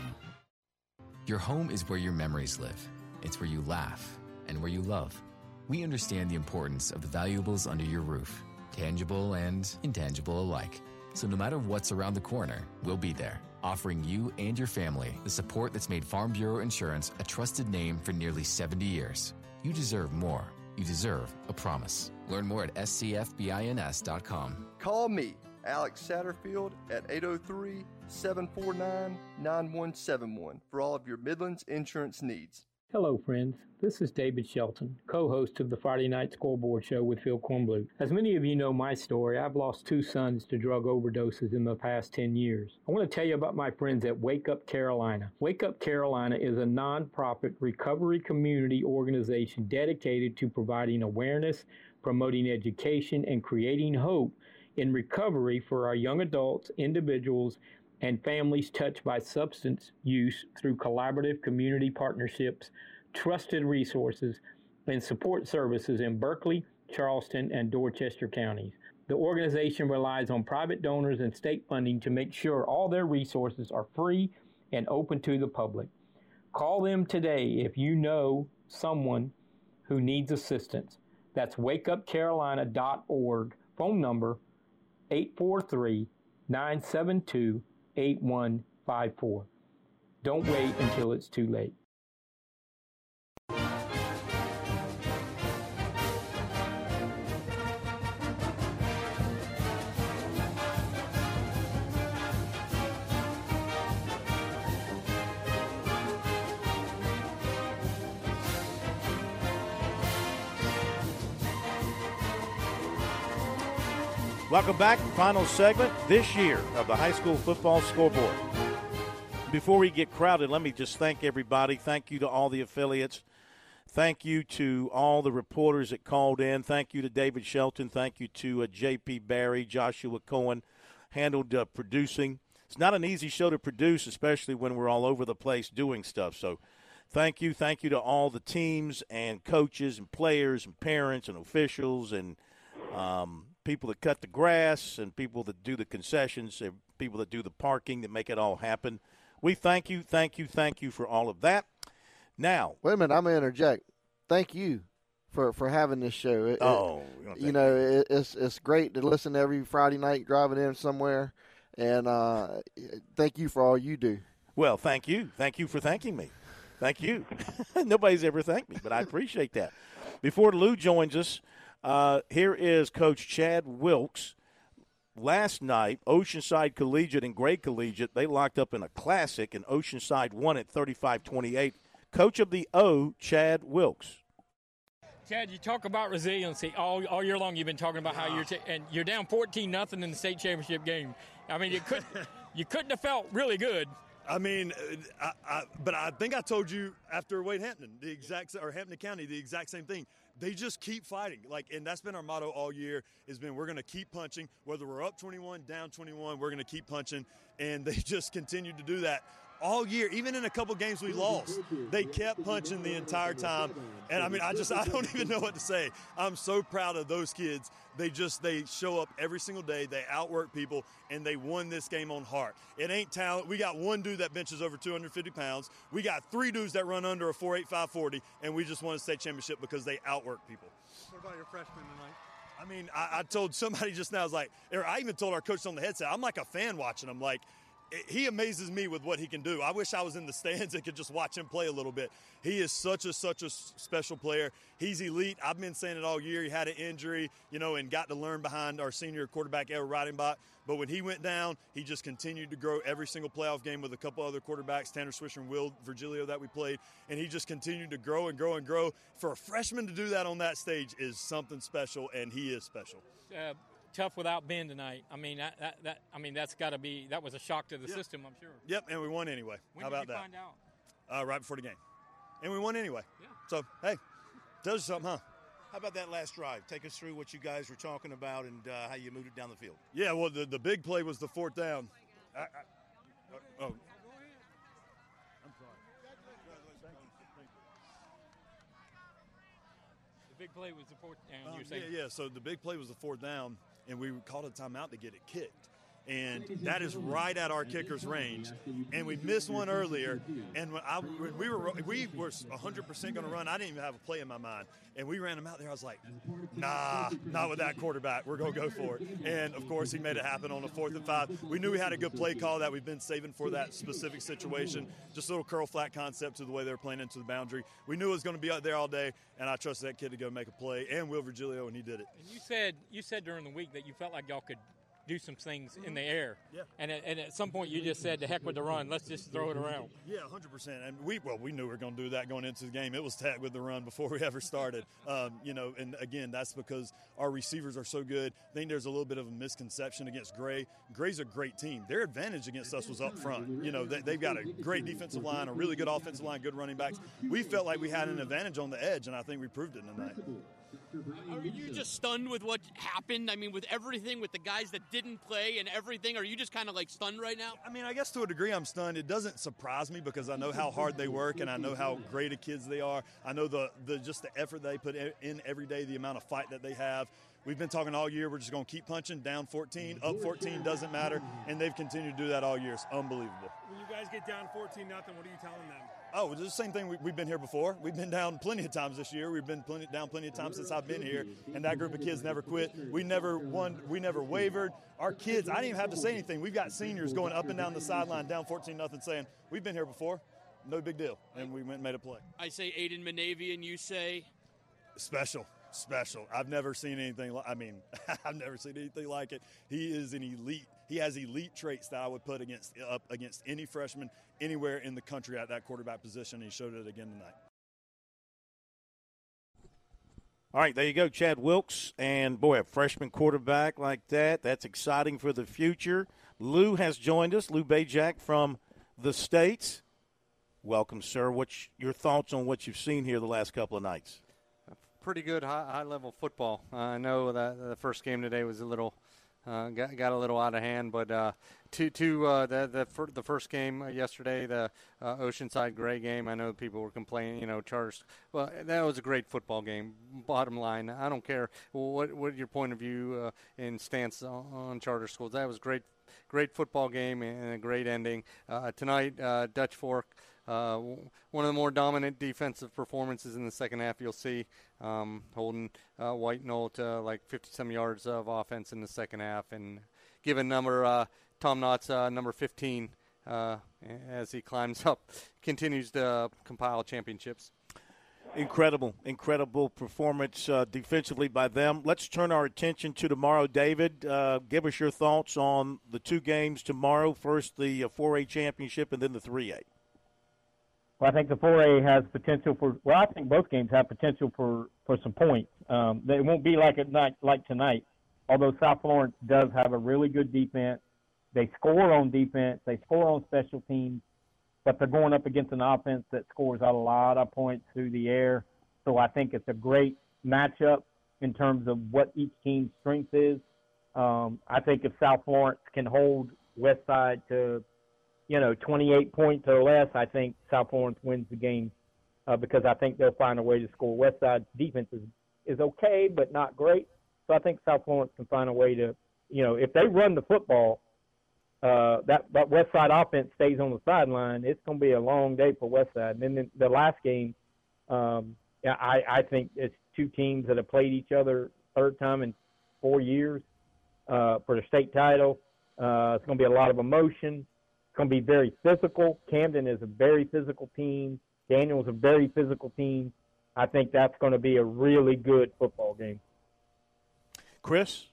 Your home is where your memories live. It's where you laugh and where you love. We understand the importance of the valuables under your roof, tangible and intangible alike. So no matter what's around the corner, we'll be there, offering you and your family the support that's made Farm Bureau Insurance a trusted name for nearly 70 years. You deserve more. You deserve a promise. Learn more at scfbins.com. Call me, Alex Satterfield, at 803 749 9171 for all of your Midlands insurance needs. Hello, friends. This is David Shelton, co host of the Friday Night Scoreboard Show with Phil Kornblut. As many of you know my story, I've lost two sons to drug overdoses in the past 10 years. I want to tell you about my friends at Wake Up Carolina. Wake Up Carolina is a nonprofit recovery community organization dedicated to providing awareness, promoting education, and creating hope in recovery for our young adults, individuals, and families touched by substance use through collaborative community partnerships, trusted resources, and support services in Berkeley, Charleston, and Dorchester counties. The organization relies on private donors and state funding to make sure all their resources are free and open to the public. Call them today if you know someone who needs assistance. That's wakeupcarolina.org. Phone number 843 972 8154. Don't wait until it's too late. Welcome back. Final segment this year of the high school football scoreboard. Before we get crowded, let me just thank everybody. Thank you to all the affiliates. Thank you to all the reporters that called in. Thank you to David Shelton. Thank you to uh, J.P. Barry, Joshua Cohen, handled uh, producing. It's not an easy show to produce, especially when we're all over the place doing stuff. So, thank you, thank you to all the teams and coaches and players and parents and officials and um, people that cut the grass and people that do the concessions and people that do the parking that make it all happen. We thank you, thank you, thank you for all of that. Now, Wait a minute, I'm gonna interject. Thank you for, for having this show. It- it- Oh, you you know, it, it's it's great to listen every Friday night driving in somewhere, and uh, thank you for all you do. Well, thank you. Thank you for thanking me. Thank you. Nobody's ever thanked me, but I appreciate that. Before Lou joins us, uh, here is Coach Chad Wilkes. Last night, Oceanside Collegiate and Gray Collegiate, they locked up in a classic, and Oceanside won at 35 28. Coach of the O, Chad Wilkes. Chad, you talk about resiliency all, all year long. You've been talking about how you're ta- and you're down 14 nothing in the state championship game. I mean, you could you couldn't have felt really good. I mean, uh, I, I, but I think I told you after Wade Hampton, the exact or Hampton County, the exact same thing. They just keep fighting, like, and that's been our motto all year. Has been we're going to keep punching, whether we're up 21, down 21, we're going to keep punching, and they just continue to do that all year. Even in a couple games we lost, they kept punching the entire time. And I mean, I just I don't even know what to say. I'm so proud of those kids. They just they show up every single day. They outwork people, and they won this game on heart. It ain't talent. We got one dude that benches over 250 pounds. We got three dudes that run under a 4.8540, and we just won a state championship because they outwork people. What about your freshman tonight? I mean, I, I told somebody just now, I was like, or I even told our coach on the headset, I'm like a fan watching him. Like, it- he amazes me with what he can do. I wish I was in the stands and could just watch him play a little bit. He is such a such a special player. He's elite. I've been saying it all year. He had an injury, you know, and got to learn behind our senior quarterback El Ridingbach. But when he went down, he just continued to grow every single playoff game with a couple other quarterbacks, Tanner Swisher and Will Virgilio that we played, and he just continued to grow and grow and grow. For a freshman to do that on that stage is something special, and he is special. Uh, tough without Ben tonight. I mean, that, that, that I mean that's got to be that was a shock to the system. I'm sure. Yep, and we won anyway. When How did about you that? find out? Uh, right before the game, and we won anyway. So hey, tells you something, huh? How about that last drive? Take us through what you guys were talking about and uh, how you moved it down the field. Yeah, well, the, the big play was the fourth down. I, I, oh, I'm sorry. The big play was the fourth down. Um, you yeah, yeah. So the big play was the fourth down, and we called a timeout to get it kicked. And that is right at our kicker's range. And we missed one earlier. And when, I, when we were we were 100 percent going to run, I didn't even have a play in my mind. And we ran him out there. I was like, Nah, not with that quarterback. We're going to go for it. And of course, he made it happen on the fourth and five. We knew we had a good play call that we've been saving for that specific situation. Just a little curl flat concept to the way they were playing into the boundary. We knew it was going to be out there all day, and I trusted that kid to go make a play. And Will Virgilio, and he did it. And you said you said during the week that you felt like y'all could do some things in the air. Yeah. And at, and at some point you just said, "The heck with the run. Let's just throw it around." Yeah, 100%. And we well, we knew we were going to do that going into the game. It was tag with the run before we ever started. Um, you know, and again, that's because our receivers are so good. I think there's a little bit of a misconception against Gray. Gray's a great team. Their advantage against us was up front. You know, they, they've got a great defensive line, a really good offensive line, good running backs. We felt like we had an advantage on the edge, and I think we proved it tonight. Are you just stunned with what happened? I mean, with everything, with the guys that didn't play and everything, are you just kind of like stunned right now? I mean, I guess to a degree I'm stunned. It doesn't surprise me because I know how hard they work and I know how great of kids they are. I know the, the just the effort they put in every day, the amount of fight that they have. We've been talking all year. We're just going to keep punching. Down 14, up 14 doesn't matter, and they've continued to do that all year. It's unbelievable. When you guys get down 14 nothing, what are you telling them? Oh, it's the same thing. We, we've been here before. We've been down plenty of times this year. We've been plenty, down plenty of times since I've been here, and that group of kids never quit. We never won. We never wavered. Our kids, I didn't even have to say anything. We've got seniors going up and down the sideline, down 14 nothing, saying, "We've been here before. No big deal." And we went and made a play. I say Aiden Manavian, you say Special, special. I've never seen anything. Like, I mean, I've never seen anything like it. He is an elite. He has elite traits that I would put against up against any freshman anywhere in the country at that quarterback position. And he showed it again tonight. All right, there you go, Chad Wilkes. And boy, a freshman quarterback like that, that's exciting for the future. Lou has joined us, Lou Bezjak from the States. Welcome, sir. What's your thoughts on what you've seen here the last couple of nights? Pretty good high, high level football. Uh, I know that the first game today was a little uh, got got a little out of hand, but uh, to to uh, the the, fir- the first game uh, yesterday, the uh, Oceanside Gray game. I know people were complaining, you know, Charters. Well, that was a great football game. Bottom line, I don't care what what your point of view uh, and stance on, on charter schools. That was great, great football game and a great ending uh, tonight. Uh, Dutch Fork. Uh, one of the more dominant defensive performances in the second half you'll see, um, holding uh, White Knoll to like 50 some yards of offense in the second half, and giving number uh, Tom Knotts uh, number 15 uh, as he climbs up, continues to compile championships. Incredible, incredible performance uh, defensively by them. Let's turn our attention to tomorrow, David. Uh, give us your thoughts on the two games tomorrow. First, the uh, 4A championship, and then the 3A. Well, I think the 4A has potential for. Well, I think both games have potential for for some points. Um, they won't be like at night like tonight. Although South Florence does have a really good defense, they score on defense, they score on special teams, but they're going up against an offense that scores a lot of points through the air. So I think it's a great matchup in terms of what each team's strength is. Um, I think if South Florence can hold Westside to you know, 28 points or less, I think South Florence wins the game uh, because I think they'll find a way to score. Westside's defense is, is okay, but not great. So I think South Florence can find a way to, you know, if they run the football, uh, that that Westside offense stays on the sideline. It's going to be a long day for Westside. And then the, the last game, um, I I think it's two teams that have played each other third time in four years uh, for the state title. Uh, it's going to be a lot of emotion. It's going to be very physical. Camden is a very physical team. Daniel's a very physical team. I think that's going to be a really good football game. Chris?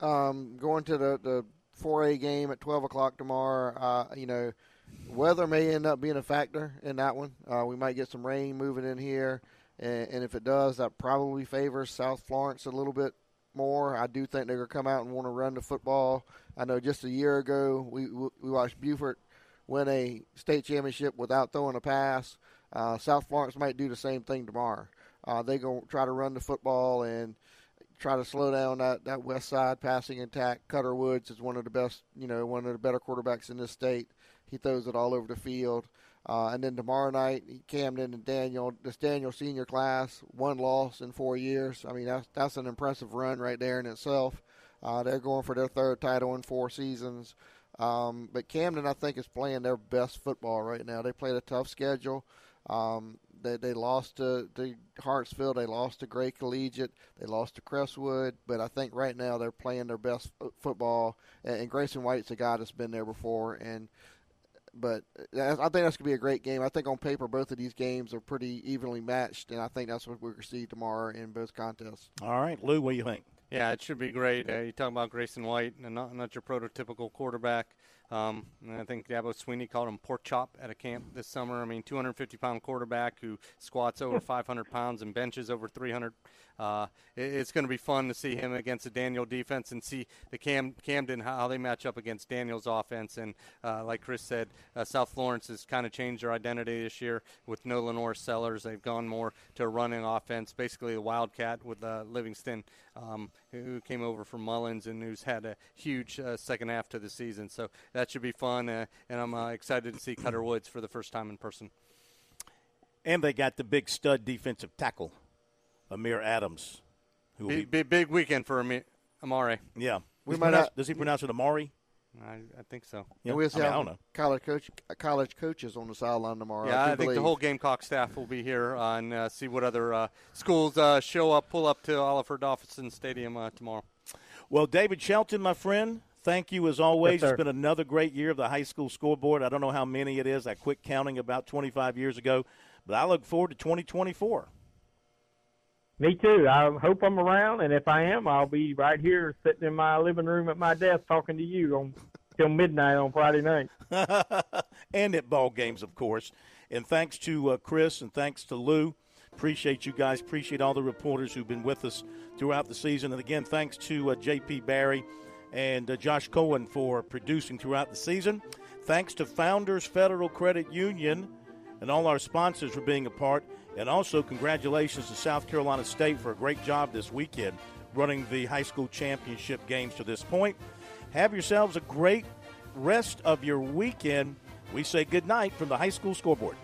Um, going to the, the 4A game at 12 o'clock tomorrow, uh, you know, weather may end up being a factor in that one. Uh, we might get some rain moving in here, and, and if it does, that probably favors South Florence a little bit more. I do think they're going to come out and want to run the football. I know just a year ago we we watched Beaufort win a state championship without throwing a pass. Uh, South Florence might do the same thing tomorrow. Uh, they're going to try to run the football and try to slow down that, that Westside passing attack. Cutter Woods is one of the best, you know, one of the better quarterbacks in this state. He throws it all over the field. Uh, and then tomorrow night, Camden and Daniel, this Daniel senior class, one loss in four years. I mean, that's that's an impressive run right there in itself. Uh, they're going for their third title in four seasons. Um, but Camden, I think, is playing their best football right now. They played a tough schedule. Um, they they lost to, to Hartsville. They lost to Gray Collegiate. They lost to Crestwood. But I think right now they're playing their best f- football. And, and Grayson White's a guy that's been there before. And but I think that's going to be a great game. I think on paper both of these games are pretty evenly matched, and I think that's what we're going to see tomorrow in both contests. All right, Lou, what do you think? Yeah, it should be great. Uh, you talk about Grayson White, and not not your prototypical quarterback. Um, I think Dabo Swinney called him pork chop at a camp this summer. I mean, 250 pound quarterback who squats over 500 pounds and benches over 300. Uh, it, it's going to be fun to see him against the Daniel defense and see the Cam, Camden how they match up against Daniel's offense. And uh, like Chris said, uh, South Florence has kind of changed their identity this year with no LaNorris Sellers. They've gone more to a running offense, basically a wildcat with uh, Livingston, um, who came over from Mullins and who's had a huge uh, second half to the season. So that should be fun, uh, and I'm uh, excited to see Cutter Woods for the first time in person. And they got the big stud defensive tackle, Amir Adams. Who will Big, be, big, big weekend for Amir, Amare. yeah. We Does might pronounce- not- does he pronounce it Amari? I, I think so. Yeah. we I, also mean, I have don't know. college coach, college coaches on the sideline tomorrow. Yeah, I, I, do think the whole Gamecock staff will be here uh, and uh, see what other uh, schools uh, show up, pull up to Oliver Dawson Stadium uh, tomorrow. Well, David Shelton, my friend, thank you as always. Yes, it's been another great year of the high school scoreboard. I don't know how many it is. I quit counting about 25 years ago, but I look forward to 2024. Me too. I hope I'm around, and if I am, I'll be right here sitting in my living room at my desk talking to you on till midnight on Friday night. and at ball games, of course. And thanks to uh, Chris and thanks to Lou. Appreciate you guys. Appreciate all the reporters who've been with us throughout the season. And again, thanks to uh, J.P. Barry and uh, Josh Cohen for producing throughout the season. Thanks to Founders Federal Credit Union. and all our sponsors for being a part. And also, congratulations to South Carolina State for a great job this weekend running the high school championship games to this point. Have yourselves a great rest of your weekend. We say good night from the high school scoreboard.